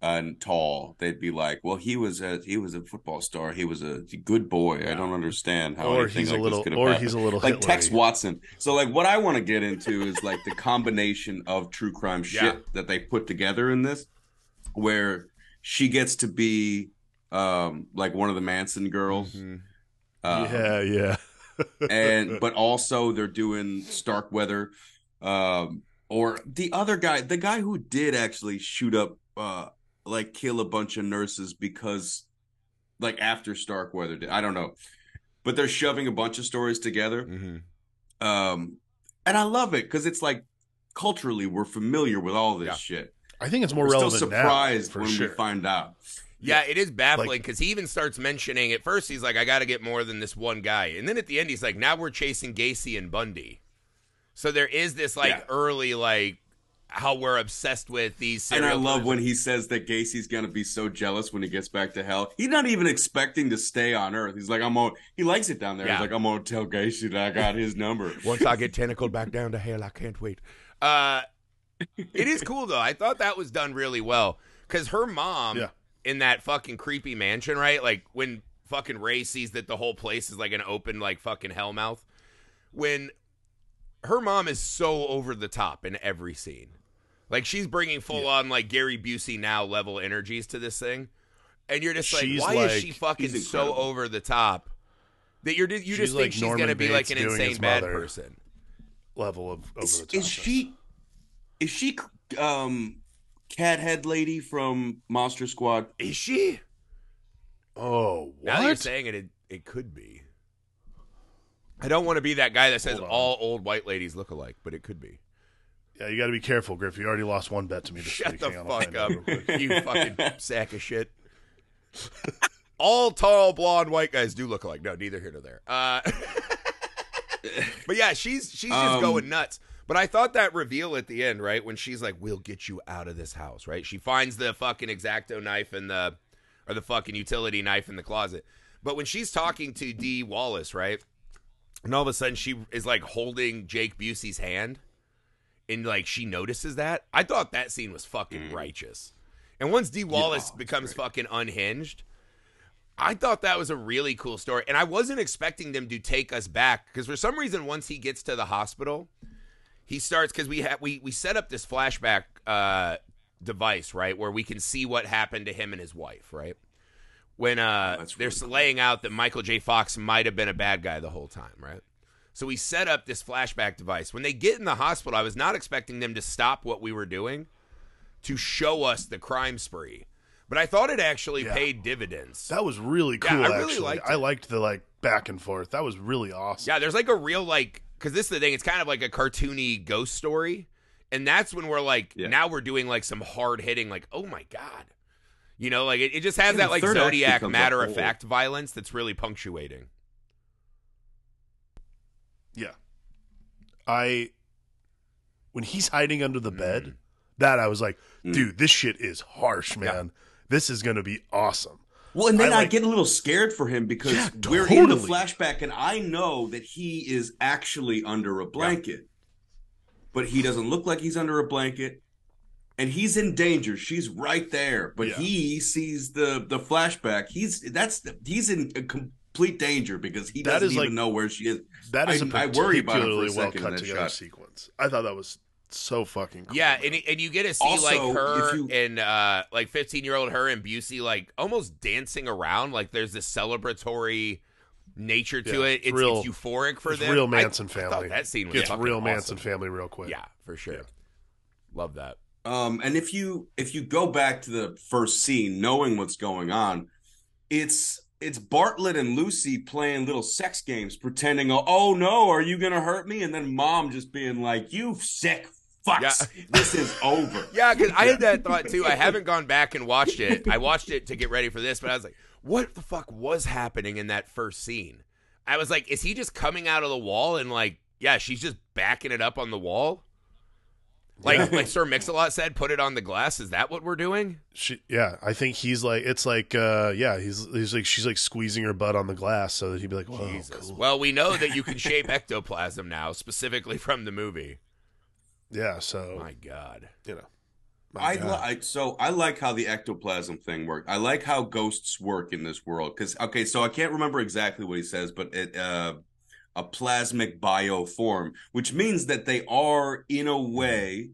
and tall, they'd be like, "Well, he was a he was a football star. He was a good boy. I don't understand how Or anything he's a like little, this could have or happened." he's a little like Hitler-y. Tex Watson. So like what I want to get into is like the combination of true crime shit Yeah. that they put together in this where she gets to be um like one of the Manson girls. mhm. Uh, yeah, yeah. and but also they're doing Starkweather um or the other guy, the guy who did actually shoot up uh like kill a bunch of nurses because like after Starkweather did. I don't know. But they're shoving a bunch of stories together. Mm-hmm. Um and I love it because it's like culturally we're familiar with all this Yeah. shit. I think it's more We're still relevant surprised now, when sure. we find out. Yeah, it is baffling Like- because he even starts mentioning at first he's like, I got to get more than this one guy, and then at the end he's like, now we're chasing Gacy and Bundy. So there is this like Yeah. early like how we're obsessed with these. And I love when he says that Gacy's gonna be so jealous when he gets back to hell. He's not even expecting to stay on Earth. He's like, I'm on. He likes it down there. Yeah. He's like, I'm gonna tell Gacy that I got his number. Once I get tentacled back down to hell, I can't wait. Uh, it is cool though. I thought that was done really well because her mom Yeah. In that fucking creepy mansion, right? Like when fucking Ray sees that the whole place is like an open like fucking hellmouth. When her mom is so over the top in every scene, like she's bringing full on like Gary Busey now level energies to this thing, and you're just like, She's why is she fucking so over the top? That you're you She's just like think she's Norman gonna be like an insane bad mother. person. level of over Is, the top. is she? Is she? Um, cat head lady from Monster Squad. Is she? Oh, what? Now you're saying it, it, it could be. I don't want to be that guy that says Hold on. all old white ladies look alike, but it could be. yeah, you got to be careful, Griff. You already lost one bet to me this Shut week. the Hang on, I'll fuck find up, real quick. you fucking sack of shit. all tall, blonde, white guys do look alike. No, neither here nor there. Uh, but yeah, she's she's just Um, going nuts. But I thought that reveal at the end, right, when she's like, "We'll get you out of this house," right? She finds the fucking exacto knife and the or the fucking utility knife in the closet. But when she's talking to Dee Wallace, right, and all of a sudden she is like holding Jake Busey's hand, and like she notices that. I thought that scene was fucking mm. righteous. And once Dee Wallace oh, it's becomes great. fucking unhinged, I thought that was a really cool story. And I wasn't expecting them to take us back because for some reason, once he gets to the hospital, he starts because we have we we set up this flashback uh, device right where we can see what happened to him and his wife right when uh, Oh, they're really cool. laying out that Michael J. Fox might have been a bad guy the whole time right. So we set up this flashback device. When they get in the hospital, I was not expecting them to stop what we were doing to show us the crime spree. But I thought it actually Yeah. paid dividends. That was really Yeah, cool. I really actually, liked I liked the like back and forth. That was really awesome. Yeah, there's like a real like because this is the thing. It's kind of like a cartoony ghost story, and that's when we're like Yeah. now we're doing like some hard hitting like oh my god, you know, like it, it just has Yeah, that like Zodiac matter of fact violence that's really punctuating. Yeah. I when he's hiding under the Mm. bed, that I was like, dude, this shit is harsh, man. This is gonna be awesome. Well, and then I I, get a little scared for him because Yeah, we're in the flashback, and I know that he is actually under a blanket, but he doesn't look like he's under a blanket, and he's in danger. She's right there, but Yeah. he sees the the flashback. He's that's he's in complete danger because he That doesn't even like- know where she is. That is a I- I worry about it for a particularly well second cut together shot. sequence. I thought that was so fucking cool. Yeah, and, and you get to see Also, like her you- and uh like 15 year old her and Busey like almost dancing around like there's this celebratory nature to Yeah, it. it's It's, real- it's euphoric for it's them. real I- Manson I thought family. that scene was Gets fucking real awesome. Manson family real quick. Yeah, for sure. Yeah. Love that. Um, and if you if you go back to the first scene, knowing what's going on, it's it's Bartlett and Lucy playing little sex games, pretending, "Oh no, are you gonna hurt me?" And then Mom just being like, "You sick fucks, this is over." Yeah, because I had that thought too. I haven't gone back and watched it. I watched it to get ready for this, but I was like, what the fuck was happening in that first scene? I was like, is he just coming out of the wall and like, yeah, she's just backing it up on the wall? Like, like Sir Mix-a-Lot said, put it on the glass. Is that what we're doing? She, yeah, I think he's like it's like uh yeah, he's he's like she's like squeezing her butt on the glass so that he'd be like, Whoa, Jesus. cool. Well, we know that you can shape ectoplasm now, specifically from the movie. Yeah, so My God. you know. my I, God. li- I so I like how the ectoplasm thing worked. I like how ghosts work in this world because okay, so I can't remember exactly what he says, but it uh, a plasmic bioform, which means that they are in a way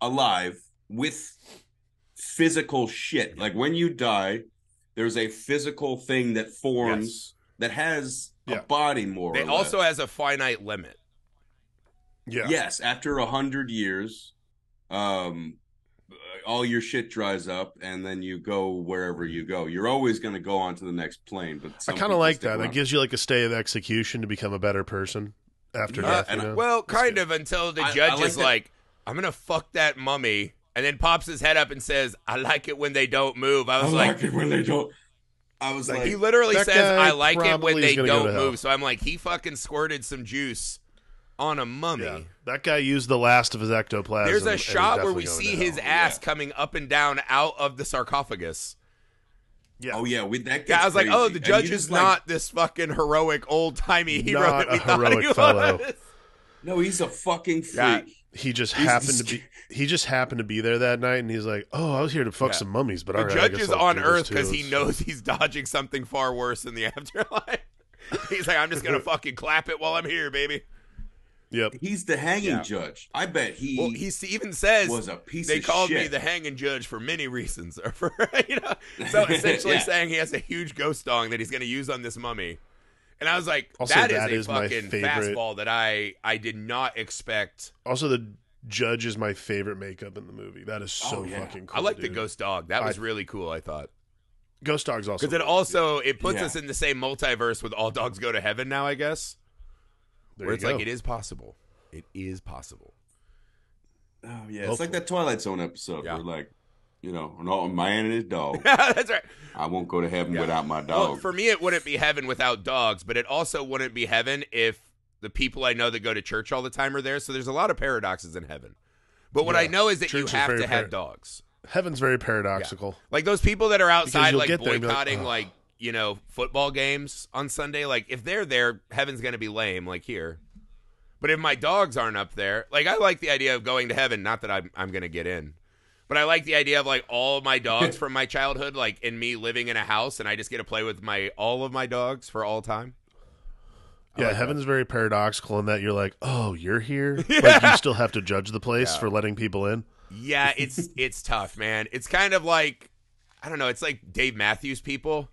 alive with physical shit. Like when you die, there's a physical thing that forms Yes. that has Yeah. a body more. It also less. has a finite limit. Yeah. Yes, after a hundred years, um, all your shit dries up, and then you go wherever you go. You're always going to go on to the next plane. But I kind of like stick that. That around. gives you like a stay of execution to become a better person after Yeah, death. and you I- know? Well, kind good. of until the I- I judge like is that- like, "I'm gonna fuck that mummy," and then pops his head up and says, "I like it when they don't move." I I was like, like, it when they don't. I was like, he literally says, "I like it when they don't move." So I'm like, he fucking squirted some juice on a mummy. yeah, that guy used the last of his ectoplasm. There's and a shot where we see to his hell. ass yeah. coming up and down out of the sarcophagus. Yeah. oh yeah, with that. Yeah, I was like, oh, the judge is like- not this fucking heroic old timey hero Not that we a thought heroic he fellow. was. No, he's a fucking freak. Yeah. He just He's- happened to be. He just happened to be there that night, and he's like, "Oh, I was here to fuck Yeah. some mummies." But The all right, I judge guess is I'll on Earth because he knows he's dodging something far worse in the afterlife. he's like, I'm just gonna fucking clap it while I'm here, baby. Yep. He's the hanging Yeah. judge. I bet he, Well, he s- even says was a piece they of called shit. me the hanging judge for many reasons, or for you know, so essentially Yeah. saying he has a huge ghost dong that he's going to use on this mummy. And I was like, Also, that is that a is my fucking favorite- fastball that I I did not expect. Also, the judge is my favorite makeup in the movie. That is so Oh, yeah. fucking cool. I like the ghost dog. That was I- really cool. I thought Ghost Dog's also because it cool. also it puts Yeah. us in the same multiverse with all dogs go to heaven now. I guess There where it's go. like it is possible. It is possible. Oh yeah, it's like that Twilight Zone episode Yeah. where like, you know, no a man and his dog. That's right. I won't go to heaven Yeah. without my Well, dog. for me, it wouldn't be heaven without dogs, but it also wouldn't be heaven if the people I know that go to church all the time are there. So there's a lot of paradoxes in heaven. But what Yeah. I know is that Church you is have very to have dogs. Heaven's very paradoxical. Like those people that are outside, like get there and be like, boycotting, like, you know, football games on Sunday. Like, if they're there, heaven's going to be lame, like here. But if my dogs aren't up there, like, I like the idea of going to heaven. Not that I'm, I'm going to get in. But I like the idea of like all of my dogs from my childhood, like in me living in a house, and I just get to play with my all of my dogs for all time. Yeah, like that. heaven's very paradoxical in that you're like, oh, you're here, but you still have to judge the place Yeah. for letting people in. Yeah, it's it's tough, man. It's kind of like I don't know, it's like Dave Matthews people.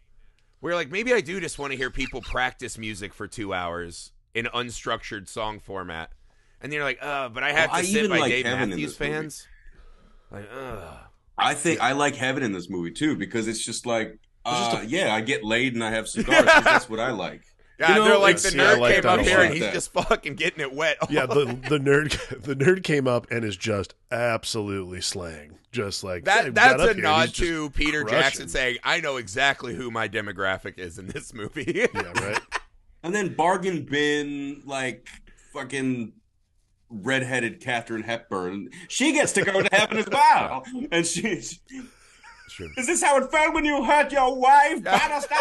Where like maybe I do just want to hear people practice music for two hours in unstructured song format. And you're like, uh, but I have Well, to I sit even by like Dave Heaven Matthews this movie. fans. Like, ugh. I think I like heaven in this movie too because it's just like, just uh, yeah, I get laid and I have cigars. that's what I like. Yeah, You know, they're like it's- the yeah, nerd like came up here and he's That. just fucking getting it wet. Yeah, the the nerd the nerd came up and is just absolutely slaying. Just like That "Hey, we that's got up a nod to Peter crushing. Jackson saying, "I know exactly who my demographic is in this movie." Yeah, right. And then bargain bin like fucking redheaded Katharine Hepburn. She gets to go to heaven as well. And she, she- Sure. is this how it felt when you hurt your wife, Bannister?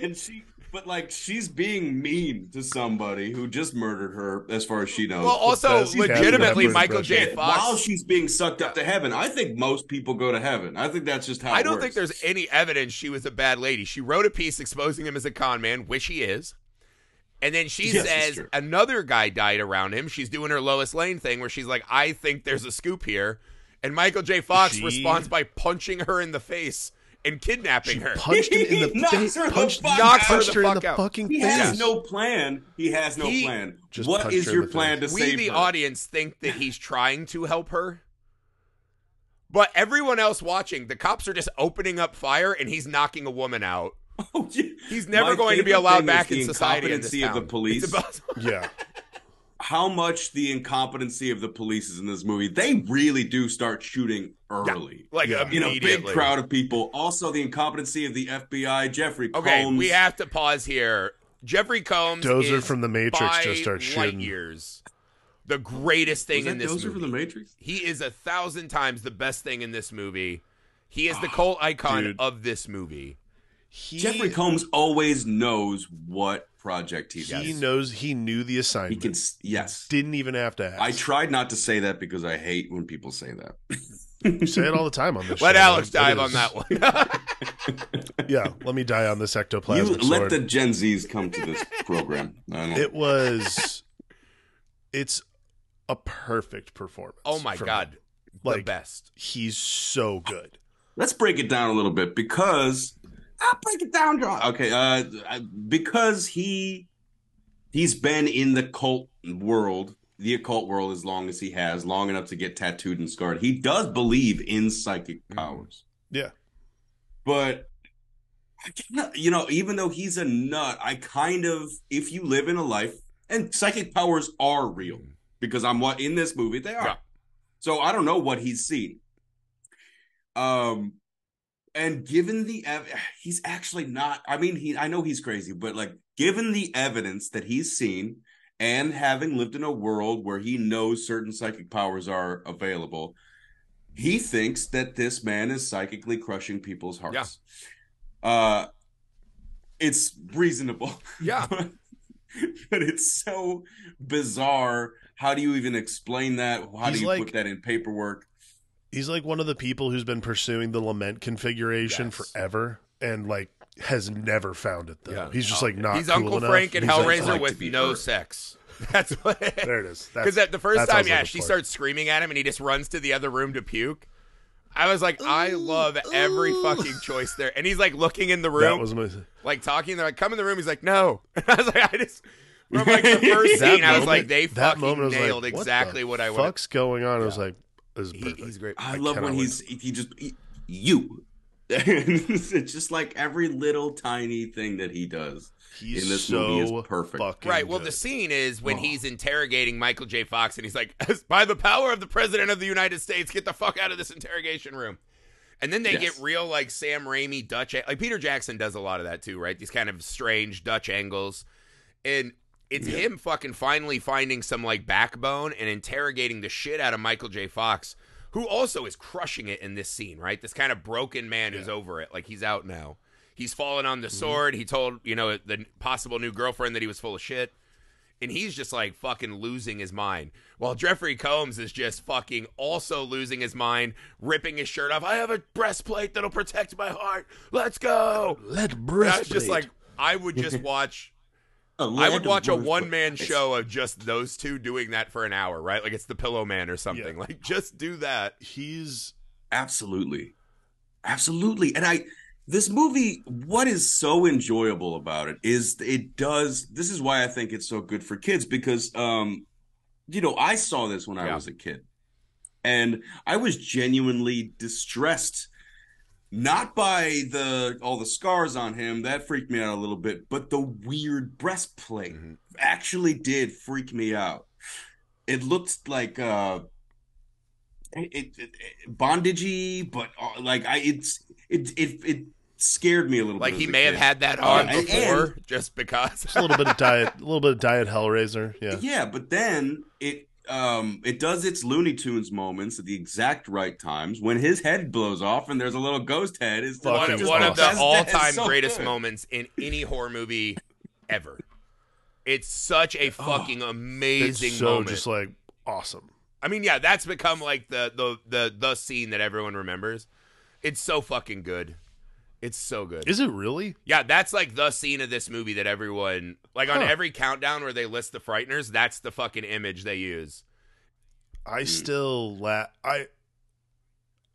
and she, but like she's being mean to somebody who just murdered her, as far as she knows. well, also legitimately, Michael. J. Fox. while she's being sucked up to heaven, I think most people go to heaven. I think that's just how. I it don't works. think there's any evidence she was a bad lady. She wrote a piece exposing him as a con man, which he is. And then she Yes, says another guy died around him. She's doing her Lois Lane thing where she's like, I think there's a scoop here. And Michael J. Fox She- responds by punching her in the face and kidnapping her. Punched him in the Knocks face. her the Punched, fuck Knocks her punched the her in fuck the out. fucking He face. has no plan. He has no He- plan. Just what punched is her in your the plan to face. we, save the her? audience, think that he's trying to help her. But everyone else watching, the cops are just opening up fire and he's knocking a woman out. Oh, yeah. He's never My going to be allowed back in society in this incompetency of the police. It's Yeah. How much the incompetency of the police is in this movie? They really do start shooting early. like Yeah. In a immediately. big crowd of people. Also, the incompetency of the FBI, Jeffrey Okay, Combs. we have to pause here. Jeffrey Combs Dozer is from The Matrix just starts shooting. years. The greatest thing Was that in this Dozer movie. for the Matrix? He is a thousand times the best thing in this movie. He is the ah, cult icon dude. of this movie. He, Jeffrey Combs always knows what project he he does. knows he knew the He assignment. can. s- Yes. Didn't even have to ask. I tried not to say that because I hate when people say that. You say it all the time on this Let show. Alex man. It dive on is- that one. Yeah, let me die on this You ectoplasmic let sword. the Gen Zs come to this program. I don't It was. It's a perfect performance. oh my from god, him. the Like- best. he's so good. Let's break it down a little bit because I'll break it down, John. Okay, uh, because he he's been in the cult world the occult world as long as he has, long enough to get tattooed and scarred. He does believe in psychic Mhm. powers. Yeah. But I cannot, you know, even though he's a nut, I kind of, if you live in a life, and psychic powers are real because I'm what in this movie they are. Yeah. So I don't know what he's seen. Um, and given the ev- he's actually not. I mean, he I know he's crazy, but like given the evidence that he's seen and having lived in a world where he knows certain psychic powers are available, he thinks that this man is psychically crushing people's hearts. Uh, it's reasonable. Yeah. but, but it's so bizarre. How do you even explain that? How He's do you like- put that in paperwork? He's like one of the people who's been pursuing the lament configuration Yes. forever and like has never found it though. Yeah. He's just oh, like not. He's cool Uncle enough. Frank and He's Hellraiser like with be no hurt. sex. That's what. there it is. Because at the first that's what I time, yeah, looking she for. starts screaming at him, and he just runs to the other room to puke. I was like, I love every fucking choice there, and he's like looking in the That room, was my. like talking. They're like, "Come in the room." He's like, "No." I was like, "I just." From like the first That scene, I was moment- like, "They that fucking moment I was like, nailed what the exactly what, I would." Fuck's going on? I was like, this is He, he's great. I, I love when cannot he's he just he- you. it's just like every little tiny thing that he does He's in this so movie is perfect. fucking Right. Well, good. the scene is when Oh. he's interrogating Michael J. Fox, and he's like, "By the power of the president of the United States, get the fuck out of this interrogation room." And then they Yes. get real like Sam Raimi Dutch, like Peter Jackson does a lot of that too, right? These kind of strange Dutch angles, and it's Yeah. him fucking finally finding some like backbone and interrogating the shit out of Michael J. Fox, who also is crushing it in this scene, right? This kind of broken man who's over it, like he's out now. He's fallen on the Mm-hmm. sword. He told you know the possible new girlfriend that he was full of shit and he's just like fucking losing his mind. While Jeffrey Combs is just fucking also losing his mind, ripping his shirt off. I have a breastplate that'll protect my heart. Let's go. Let breastplate. was just like, I would just watch. A I would watch a one man show of just those two doing that for an hour, right? Like it's the Pillow Man or something. Yeah. Like just do that. he's Absolutely. Absolutely. And I this movie what is so enjoyable about it is it does this is why I think it's so good for kids because um you know, I saw this when I Yeah. was a kid. And I was genuinely distressed not by the all the scars on him that freaked me out a little bit, but the weird breastplate Mhm. actually did freak me out. It looked like uh it, it, it bondagey, but uh, like I it's it it it scared me a little bit. Like he as a may have had that on and- before, just because. just a little bit of diet, a little bit of diet Hellraiser. Yeah, Yeah, but then it um it does its Looney Tunes moments at the exact right times when his head blows off and there's a little ghost head. Is one, just one of the all-time so greatest good. moments in any horror movie ever. It's such a fucking amazing it's so moment. just like awesome. I mean, yeah, that's become like the the the the scene that everyone remembers. It's so fucking good. It's so good. Is it really? yeah, that's like the scene of this movie that everyone like on Huh. every countdown where they list the frighteners, that's the fucking image they use. I mm. still la I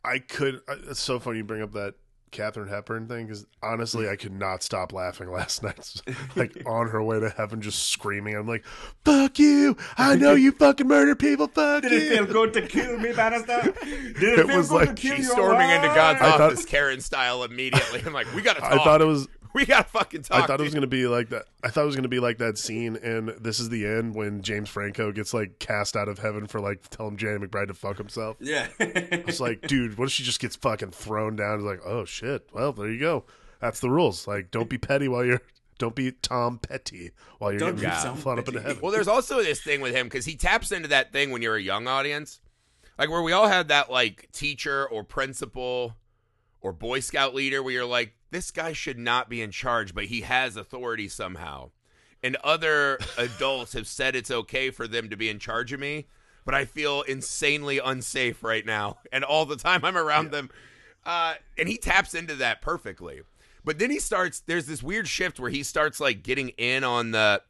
I could. It's so funny you bring up that Katharine Hepburn thing because honestly, mm. I could not stop laughing last night. like on her way to heaven, just screaming. I'm like, "Fuck you! I know you fucking murder people. Fuck Did it feel you!" good to kill me, Bannister? Did it, It feel was good like to kill She's your storming into God's I thought- office, Karen style, immediately. I'm like, we gotta talk. I thought it was. we gotta fucking talk. I thought it was dude. gonna be like that. I thought it was gonna be like that scene in This Is the End when James Franco gets like cast out of heaven for like telling Danny McBride to fuck himself. Yeah. It's like, dude, what if she just gets fucking thrown down? It's like, oh shit. Well, there you go. That's the rules. Like, don't be petty while you're. Don't be Tom Petty while you're Don't getting be Tom flown up into Petty. heaven. Well, there's also this thing with him because he taps into that thing when you're a young audience, like where we all had that like teacher or principal or Boy Scout leader where you're like, this guy should not be in charge, but he has authority somehow. And other adults have said it's okay for them to be in charge of me, but I feel insanely unsafe right now. And all the time I'm around them. Uh, and he taps into that perfectly. But then he starts, there's this weird shift where he starts like getting in on the,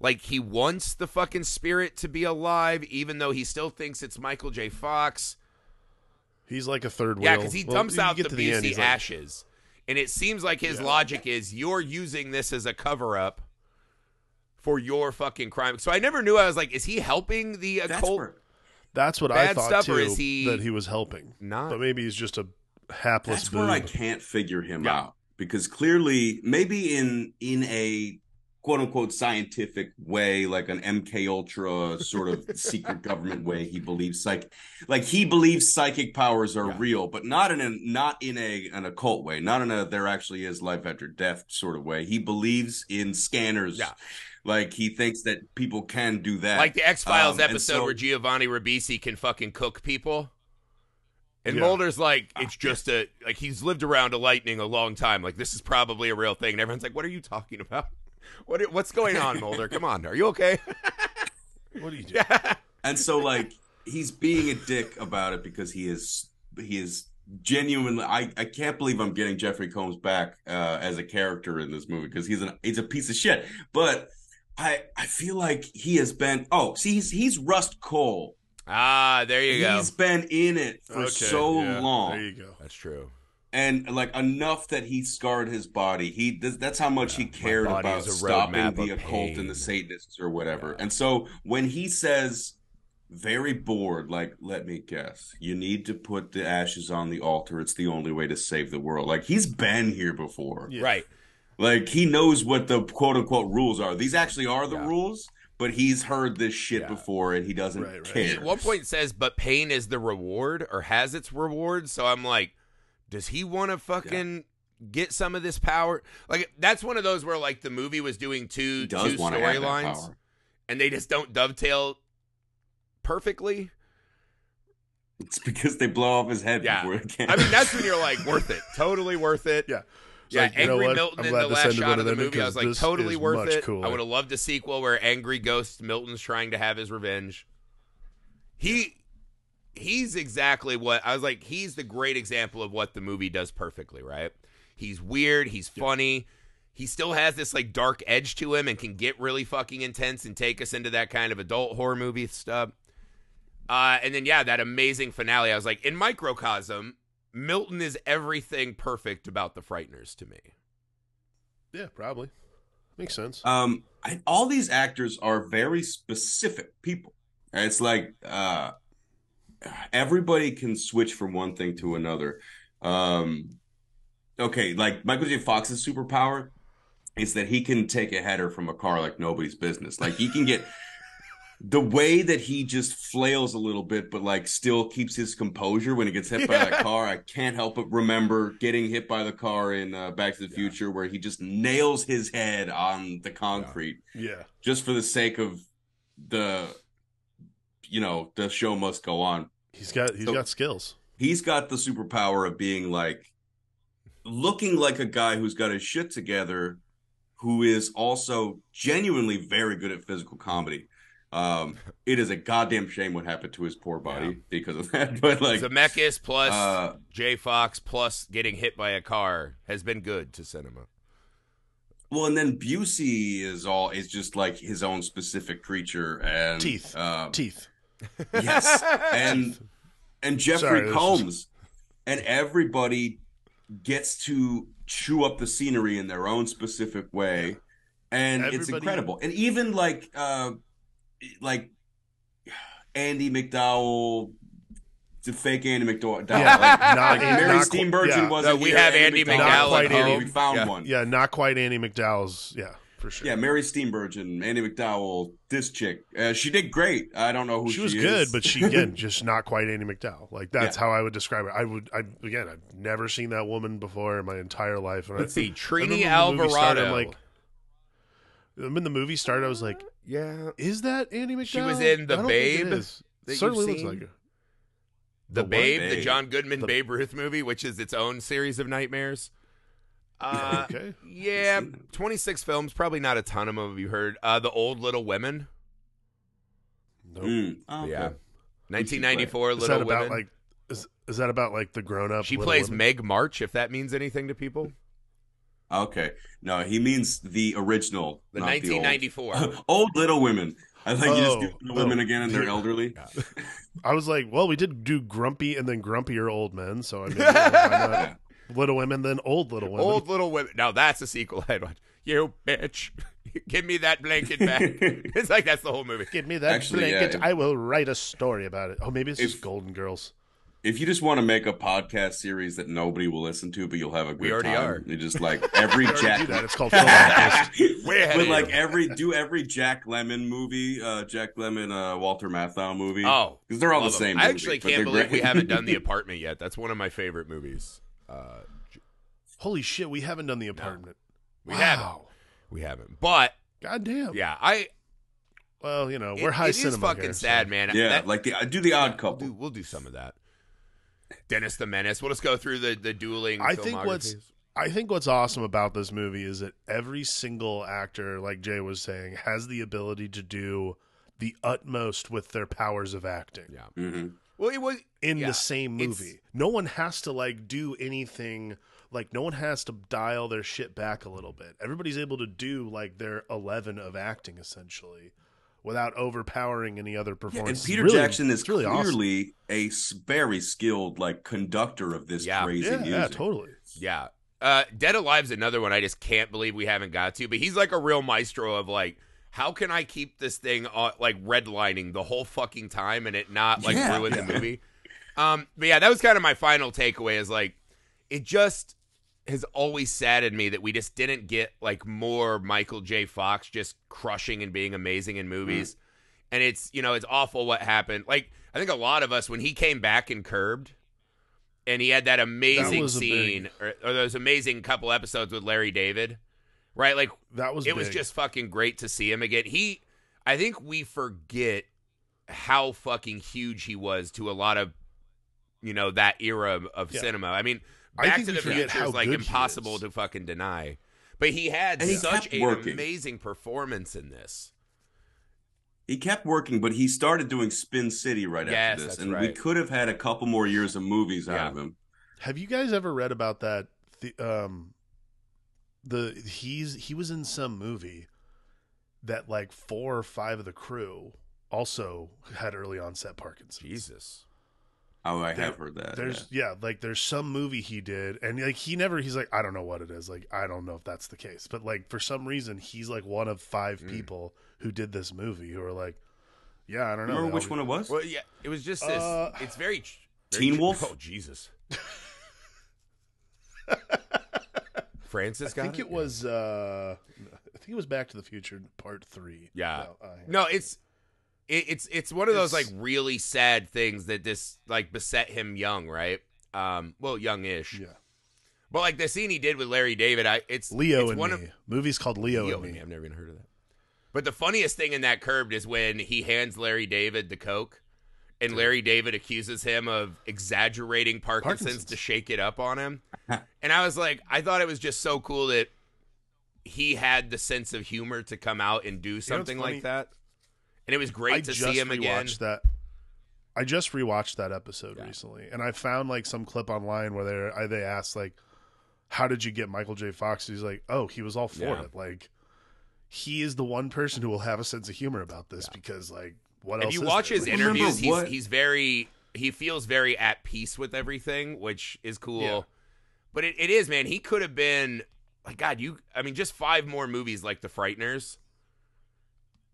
like he wants the fucking spirit to be alive, even though he still thinks it's Michael J. Fox. He's like a third wheel. Yeah, because he Well, dumps you out get the to end, Busey he's like, ashes. And it seems like his Yeah. logic is you're using this as a cover up for your fucking crime. So I never knew. I was like, is he helping the That's occult? where That's what I thought stuff, too. or is he that he was helping, not? but maybe he's just a hapless. that's where I can't figure him Yeah. out because clearly, maybe in in a quote unquote scientific way, like an MK Ultra sort of secret government way, he believes psych, like he believes psychic powers are Yeah. real, but not in a not in a an occult way, not in a there actually is life after death sort of way. He believes in scanners. Yeah. Like he thinks that people can do that. Like the X Files Um, episode so- where Giovanni Ribisi can fucking cook people. And Yeah. Mulder's like, Ah, it's just a like he's lived around a lightning a long time. Like this is probably a real thing. And everyone's like, what are you talking about? What what's going on, Mulder? Come on, are you okay? What do you do? and so like he's being a dick about it because he is he is genuinely I, I can't believe I'm getting Jeffrey Combs back uh, as a character in this movie because he's an he's a piece of shit. But I I feel like he has been oh see he's he's Rust Cohle. Ah, there you go. He's been in it for Okay, so yeah, long. There you go. That's true. and like enough that he scarred his body. He that's how much he cared about stopping the occult pain. and the Satanists or whatever. Yeah. And so when he says, very bored, like, let me guess, you need to put the ashes on the altar. It's the only way to save the world. Like he's been here before. Yeah. Right. Like he knows what the quote unquote rules are. These actually are the Yeah. rules. But he's heard this shit Yeah. before and he doesn't Right, right. He care. at one point says, but pain is the reward or has its reward. So I'm like, does he want to fucking get some of this power? Like that's one of those where like the movie was doing two two want to have that storylines and they just don't dovetail perfectly. It's because they blow off his head Yeah. before it can. I mean, that's when you're like, worth it, totally worth it. Yeah. Yeah, like, you know Angry? Milton in the last shot of the movie, I was like, totally worth it. Cooler. I would have loved a sequel where Angry Ghost Milton's trying to have his revenge. He he's exactly what I was like, he's the great example of what the movie does perfectly, right? He's weird, he's funny. He still has this like dark edge to him and can get really fucking intense and take us into that kind of adult horror movie stuff. Uh, and then yeah, that amazing finale. I was like, in microcosm, Milton is everything perfect about the Frighteners to me. Yeah, probably. Makes sense. um I, all these actors are very specific people. It's like uh everybody can switch from one thing to another. Um okay like michael j. Fox's superpower is that he can take a header from a car like nobody's business. Like he can get the way that he just flails a little bit but like still keeps his composure when he gets hit by that car i can't help but remember getting hit by the car in uh, back to the future where he just nails his head on the concrete. Yeah, just for the sake of the you know the show must go on. He's got he's So- got skills. he's got the superpower of being like looking like a guy who's got his shit together who is also genuinely very good at physical comedy um it is a goddamn shame what happened to his poor body Yeah. because of that but like Zemeckis plus uh J Fox plus getting hit by a car has been good to cinema. well and then busey is all is just like his own specific creature and Teeth. uh, Teeth. yes and and Jeffrey Sorry, is- Combs and everybody gets to chew up the scenery in their own specific way and it's incredible and even like uh like Andie MacDowell the fake Andie MacDowell Yeah, like, not- like Mary not qu- Steenburgen yeah. wasn't No, we here, have Andie MacDowell MacDowell was at we found Yeah. one Yeah, not quite Andie MacDowell's. Yeah, for sure. yeah Mary Steenburgen Andie MacDowell this chick uh, she did great I don't know who she is. she, was is. good, but she again just not quite Andie MacDowell. Like that's Yeah. how I would describe it. I would. I again, I've never seen that woman before in my entire life. And Let's I, see, I Trini remember when the movie started, Alvarado. I'm like, when the movie started, I was like, yeah, "Is that Andie MacDowell?" She was in The I it Babe is. you've Certainly looks like it. the The what? Babe, the John Goodman The- Babe Ruth movie, which is its own series of nightmares. Uh, okay. yeah, 26 films, probably not a ton of them. Have you heard? Uh, the Old Little Women, Nope. Mm. Okay. yeah, 1994 Is Little that about Women. like? Is, is that about like the grown up? she plays Meg March, if that means anything to people. Okay. No, he means the original. The not the old. 1994. old little women. I think you just Oh, do little women oh. again and they're elderly. I was like, well, we did do grumpy and then grumpier old men, so I mean, why not Yeah. Little Women, then old Little Women. Old Little Women. Now that's a sequel I'd watch. you, bitch. Give me that blanket back. it's like that's the whole movie. Give me that Actually, yeah, blanket. if- I will write a story about it. Oh, maybe it's If- just Golden Girls. If you just want to make a podcast series that nobody will listen to, but you'll have a good We already time, are. you just like every Jack. do that. It's called Film Podcast. Way ahead but of like you. every do every Jack Lemmon movie, uh, Jack Lemmon, uh, Walter Matthau movie. Oh, because they're all the love 'em. same. I actually but can't they're believe we haven't done the apartment yet. That's one of my favorite movies. Uh, Holy shit, we haven't done the apartment. we Wow. haven't. We haven't. But God damn. yeah, I. Well, you know, we're high it is cinema. fucking here, so- sad, man. yeah, That- like the I do the Odd We'll Couple. do, we'll do some of that. Dennis the Menace. We'll just go through the the dueling. I think what's. I think what's awesome about this movie is that every single actor, like Jay was saying, has the ability to do the utmost with their powers of acting yeah. hmm Well, it was in yeah, the same movie. No one has to like do anything like no one has to dial their shit back a little bit. Everybody's able to do like their 11 of acting essentially without overpowering any other Yeah, and Peter Really- Jackson is it's really awesome. clearly a s- very skilled like conductor of this Yeah. crazy Yeah, music. yeah, totally. Yeah. Uh, Dead Alive's another one I just can't believe we haven't got to, but he's like a real maestro of like, how can I keep this thing on, like redlining the whole fucking time and it not like Yeah. ruin the movie? Um, but yeah, that was kind of my final takeaway is like, it just has always saddened me that we just didn't get like more Michael J. Fox just crushing and being amazing in movies. Mm. And it's, you know, it's awful what happened. Like, I think a lot of us, when he came back and Curbed, and he had that amazing was a big- scene or, or those amazing couple episodes with Larry David, right? Like That was it was just fucking great to see him again. He, I think we forget how fucking huge he was to a lot of, you know, that era of, Yeah. cinema. I mean, Back think to the forget Future how is like impossible is. to fucking deny, but he had And such kept an working. amazing performance in this. He kept working, but he started doing Spin City right Yes, after this, that's and we could have had a couple more years of movies out of him. Have you guys ever read about that? The, um, the he's he was in some movie that like four or five of the crew also had early onset Parkinson's. Jesus. Oh, I There- have heard that. There's yeah. like there's some movie he did, and like he never he's like I don't know what it is. Like I don't know if that's the case, but like for some reason he's like one of five Mm. people who did this movie who are like, yeah, I don't know. Remember which one it was? Well, yeah, it was just this. Uh, it's very, very Teen Wolf? Oh Jesus. Francis I think it, it was. uh I think it was Back to the Future Part Three. Yeah. No, I- No, it's it, it's it's one of those like really sad things that this like beset him young, right? Um, well, youngish. yeah. But like the scene he did with Larry David, I it's Leo it's and one me. of Movie's called Leo, Leo and me. me. I've never even heard of that. But the funniest thing in that curbed is when he hands Larry David the coke, and Larry David accuses him of exaggerating Parkinson's, Parkinson's. to shake it up on him. and I was like, I thought it was just so cool that he had the sense of humor to come out and do something funny? like that. And it was great I to just see him again. rewatched that. I just rewatched that episode Yeah. recently, and I found like some clip online where they I, they asked like, "How did you get Michael J. Fox?" He's like, "Oh, he was all for Yeah. it." Like, he is the one person who will have a sense of humor about this because like, what If else? you is watch there? his Like, interviews, he's what- he's very he feels very at peace with everything, which is cool. Yeah. But it, it is, man. He could have been like God. You, I mean, just five more movies like The Frighteners.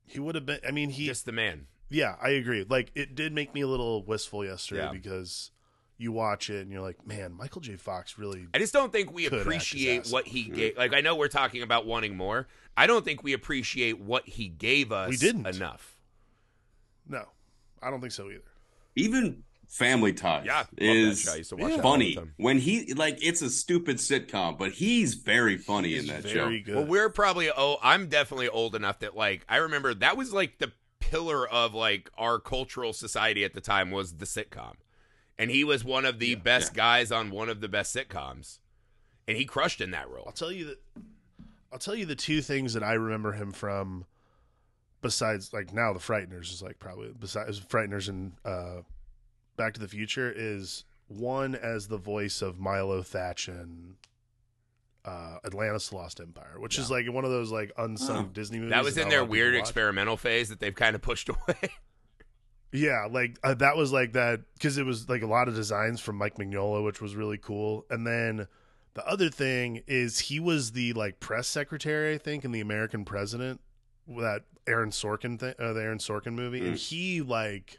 He would have been. I mean, he just the man. Yeah, I agree. Like it did make me a little wistful yesterday Yeah. because you watch it and you're like, man, Michael J. Fox really. I just don't think we Could act his appreciate ass what off. he gave. Like I know we're talking about wanting more. I don't think we appreciate what he gave us. We didn't. enough. No, I don't think so either. Even Family Ties Yeah, love that is show. I used to watch yeah. that all the funny when he like it's a stupid sitcom, but he's very funny He's in that very show. good. Well, we're probably oh, I'm definitely old enough that like I remember that was like the pillar of like our cultural society at the time was the sitcom, and he was one of the best Yeah. guys on one of the best sitcoms, and he crushed in that role. I'll role. tell you that. I'll tell you the two things that I remember him from. Besides, like now, the Frighteners is like probably besides Frighteners and uh, Back to the Future is one as the voice of Milo Thatch in uh, Atlantis: Lost Empire, which is like one of those like unsung Oh. Disney movies. That was in their lot of people weird experimental phase that they've kind of pushed away. Yeah, like uh, that was like that because it was like a lot of designs from Mike Mignola, which was really cool. And then The other thing is he was the like press secretary, I think, in the American President, with that Aaron Sorkin thing, uh, the Aaron Sorkin movie, and he like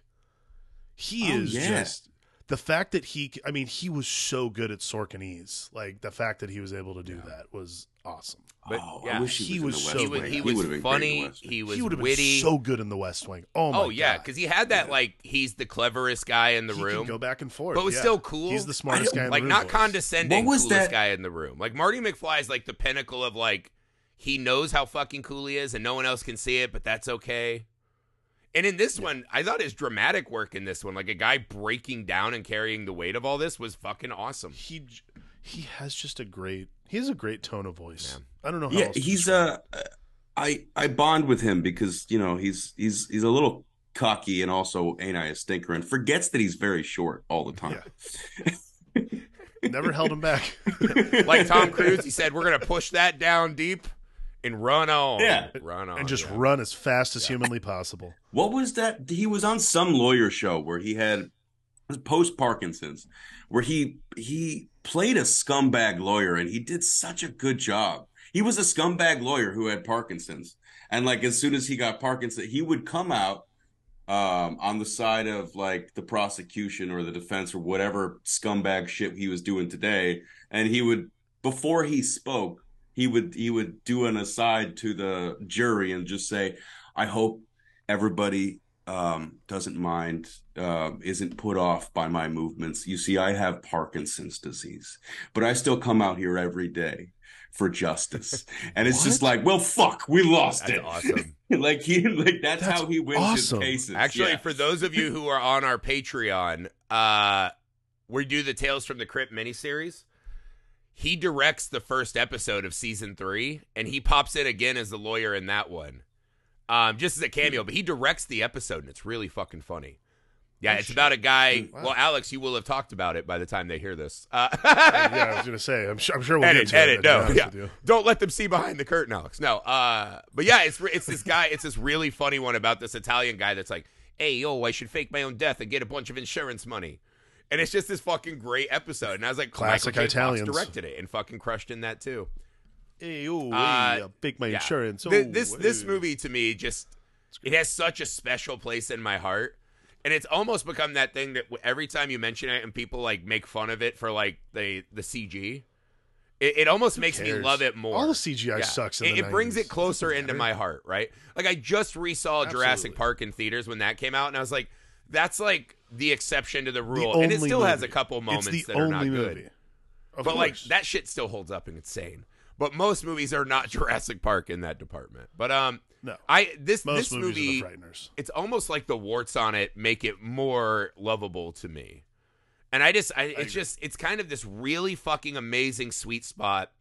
he Oh, is yeah. just the fact that he, I mean, he was so good at Sorkinese. Like the fact that he was able to do that was awesome. But, oh, yeah, I wish he he was was, so in the he was, he was would've been great in the funny. He was he would have been witty. so good in the West Wing. Oh my oh yeah, because he had that like he's the cleverest guy in the he room. can go back and forth, but it was yeah. still cool. He's the smartest guy in like the room. not boys. condescending What was coolest that- guy in the room. Like Marty McFly is like the pinnacle of like he knows how fucking cool he is and no one else can see it, but that's okay. And in this one, I thought his dramatic work in this one, like a guy breaking down and carrying the weight of all this was fucking awesome. He he has just a great he has a great tone of voice. Yeah. I don't know how Yeah, else he's describe uh, I I bond with him because you know he's he's he's a little cocky and also ain't I a stinker and forgets that he's very short all the time. it. never held him back. Like Tom Cruise, he said, "We're gonna push that down deep and run on, Yeah. run on, and just yeah. run as fast as humanly possible. What was that? He was on some lawyer show where he had post Parkinson's, where he he played a scumbag lawyer, and he did such a good job. He was a scumbag lawyer who had Parkinson's, and like as soon as he got Parkinson's, he would come out um, on the side of like the prosecution or the defense or whatever scumbag shit he was doing today, and he would before he spoke, he would he would do an aside to the jury and just say, "I hope everybody um, doesn't mind, uh, isn't put off by my movements. You see, I have Parkinson's disease, but I still come out here every day for justice. And it's just like, well, fuck, we lost That's it. awesome. like he, like that's, That's how he wins awesome. his cases. Actually, Yeah. for those of you who are on our Patreon, uh, we do the Tales from the Crypt miniseries. He directs the first episode of season three, and he pops in again as the lawyer in that one, um, just as a cameo. But he directs the episode, and it's really fucking funny. Yeah, Oh, it's shit. about a guy. Wow. Well, Alex, you will have talked about it by the time they hear this. Uh, yeah, I was gonna say. I'm sure. I'm sure we'll edit, get to edit. it. No, yeah. Don't let them see behind the curtain, Alex. No. Uh, but yeah, it's it's this guy. It's this really funny one about this Italian guy that's like, "Hey, yo, I should fake my own death and get a bunch of insurance money." And it's just this fucking great episode. And I was like, Classic Michael J. Fox directed it and fucking crushed in that too. Hey, oh, Uh, hey, uh, big my Yeah. insurance. Th- Oh, this this hey. movie to me just it has such a special place in my heart. And it's almost become that thing that every time you mention it and people like make fun of it for like the the CG, it, it almost makes me love it more. All the CGI Yeah. sucks. In It, the it brings it closer into my heart, right? Like I just resaw Jurassic Park in theaters when that came out, and I was like, that's like the exception to the The rule, and it still has a couple moments it's the that are not movie. good. Of but like that shit still holds up and insane. But most movies are not Jurassic Park in that department. But um, No, I this most this movie the it's almost like the warts on it make it more lovable to me. And I just, I, it's agree. just, it's kind of this really fucking amazing sweet spot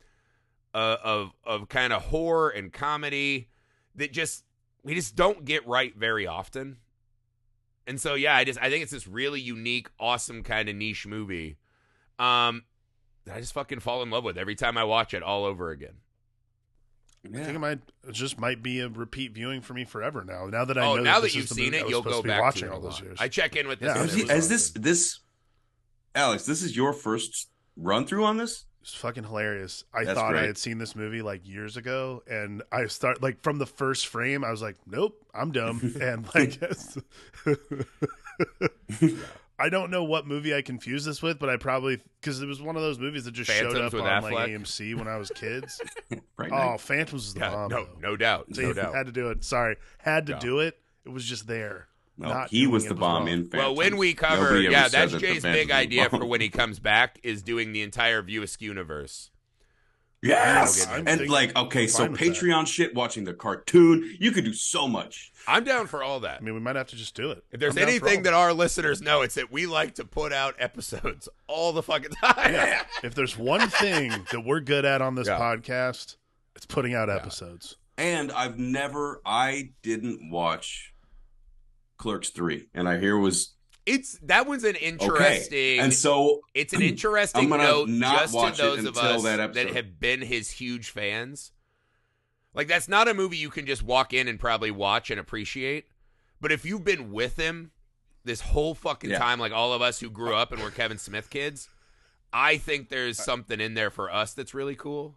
uh, of of kind of horror and comedy that just we just don't get right very often. And so yeah, I just I think it's this really unique, awesome kind of niche movie. Um, that I just fucking fall in love with every time I watch it all over again. I think it might it just might be a repeat viewing for me forever now. Now that I oh, know now that, that you've seen it, you'll go to be back watching to all those years. I check in with this. Yeah, and Is, he- is this this Alex? This is your first run through on this? It's fucking hilarious. I That's thought I had seen this movie like years ago, and I start like from the first frame. I was like, "Nope, I'm dumb," and like, I don't know what movie I confused this with, but I probably because it was one of those movies that just showed up on like AMC when I was kids. Right. oh, Phantoms was the Yeah, bomb. no, though. no doubt, no doubt. had to do it. Sorry, had to Yeah. do it. It was just there. No, not he was the bomb wrong. in. Well, when we cover, yeah, that's Jay's Phantoms big idea for when he comes back is doing the entire View Askew universe. Yes, I'm and thinking- like okay, so fine with that. Patreon shit, watching the cartoon, you could do so much. I'm down for all that. I mean, we might have to just do it. If there's I'm anything all that our listeners know, it's that we like to put out episodes all the fucking time. it. if there's one thing that we're good at on this Yeah. podcast, it's putting out episodes. And I've never, I didn't watch Clerks three, and I hear was It's that one's an interesting. okay. And so it's an interesting note not just to those of us that that, have been his huge fans. Like that's not a movie you can just walk in and probably watch and appreciate. But if you've been with him this whole fucking Yeah. time, like all of us who grew up and were Kevin Smith kids, I think there's uh, something in there for us that's really cool.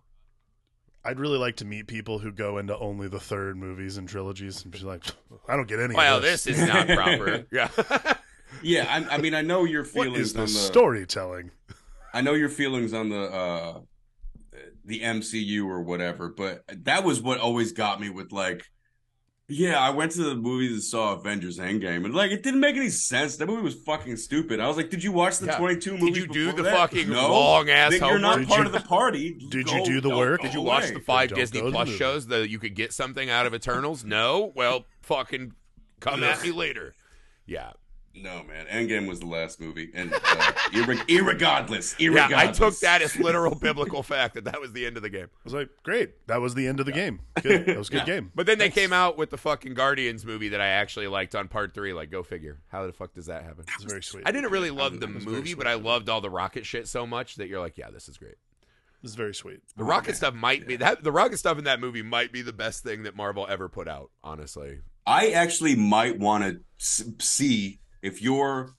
I'd really like to meet people who go into only the third movies and trilogies and be like, I don't get any. Well, of this. this is not proper. yeah. Yeah, I, I mean, I know your feelings is on the the storytelling? I know your feelings on the uh the MCU or whatever, but that was what always got me with like yeah, I went to the movies and saw Avengers Endgame and like it didn't make any sense. That movie was fucking stupid. I was like, did you watch the Yeah. 22 Did movies you do the that? fucking no. long-ass Then You're not homework? part Did of the party. Did Go- you do the work? Did you watch the five Don't Disney go to the Plus shows that you could get something out of Eternals? No? Well, fucking come at me later. Yeah. No, man. Endgame was the last movie and uh, irre- irregardless, irregardless. Yeah, I took that as literal biblical fact that that was the end of the game. I was like, great. That was the end of the game. Good. That was a good game. But then they came out with the fucking Guardians movie that I actually liked on part three. Like, go figure. How the fuck does that happen? It's very sweet. I didn't really love the It was very movie, but I loved all the rocket shit so much that you're like, yeah, this is great. This is very sweet. The rocket stuff might be that the rocket stuff in that movie might be the best thing that Marvel ever put out. Honestly, I actually might want to see if you're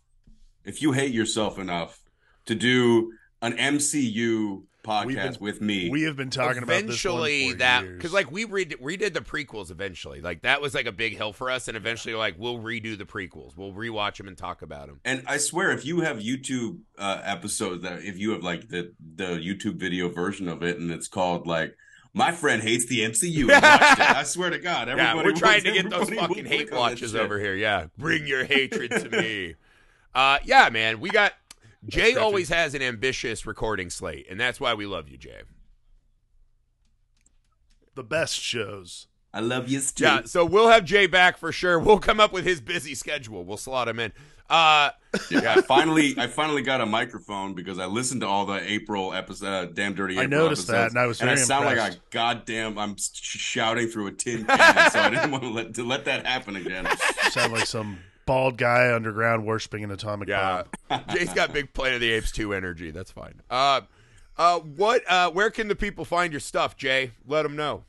if you hate yourself enough to do an MCU podcast been- with me. We have been talking about eventually one that because like we read redid the prequels eventually. Like that was like a big hill for us, and eventually like we'll redo the prequels. We'll rewatch them and talk about them. and I swear, if you have YouTube uh, episodes that if you have like the the YouTube video version of it, and it's called like "My friend hates the MCU," and watched it, I swear to God, everybody yeah, we're trying to get those fucking hate click on that watches over here. Yeah, bring your hatred to me. Uh, yeah, man, we got Jay. Always has an ambitious recording slate, and that's why we love you, Jay. the best shows. I love you too. Yeah, so we'll have Jay back for sure. We'll come up with his busy schedule. We'll slot him in. Uh, Yeah, I finally, I finally got a microphone because I listened to all the April episode, uh, damn dirty. April I noticed that, and I was and I very sound like a goddamn. I'm shouting through a tin can, so I didn't want to let to let that happen again. Sound like some bald guy underground worshiping an atomic yeah, bomb. Jay's got big Planet of the Apes two energy. That's fine. Uh, uh, what? Uh, where can the people find your stuff, Jay? Let them know.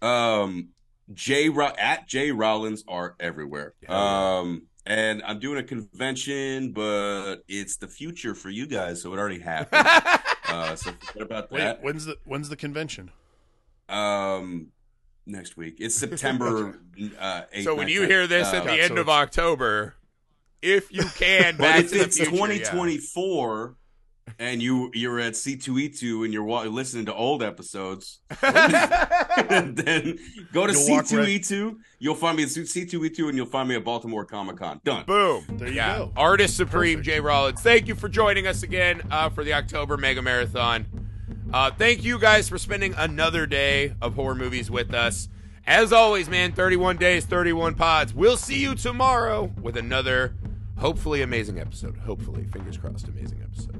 Um, J Ro- at Jay Rollins Art everywhere. Um, and I'm doing a convention, but it's the future for you guys, so it already happened. uh, so forget about Wait, that. when's the when's the convention? Um, next week. It's September. uh, 8th, So when 9th, you hear this uh, at the God, end so of October, if you can, But if to the it's future, yeah. 2024 and you you're at C2E2 and you're wa- listening to old episodes, then go to You'll C2E2. You'll find me at C2E2 and you'll find me at Baltimore Comic Con. Done. Boom. There you yeah. go. Artist Supreme Perfect. Jay Rollins. Thank you for joining us again uh, for the October Mega Marathon. Uh, thank you guys for spending another day of horror movies with us. As always, man, 31 days, 31 pods. We'll see you tomorrow with another hopefully amazing episode. Hopefully, fingers crossed, amazing episode.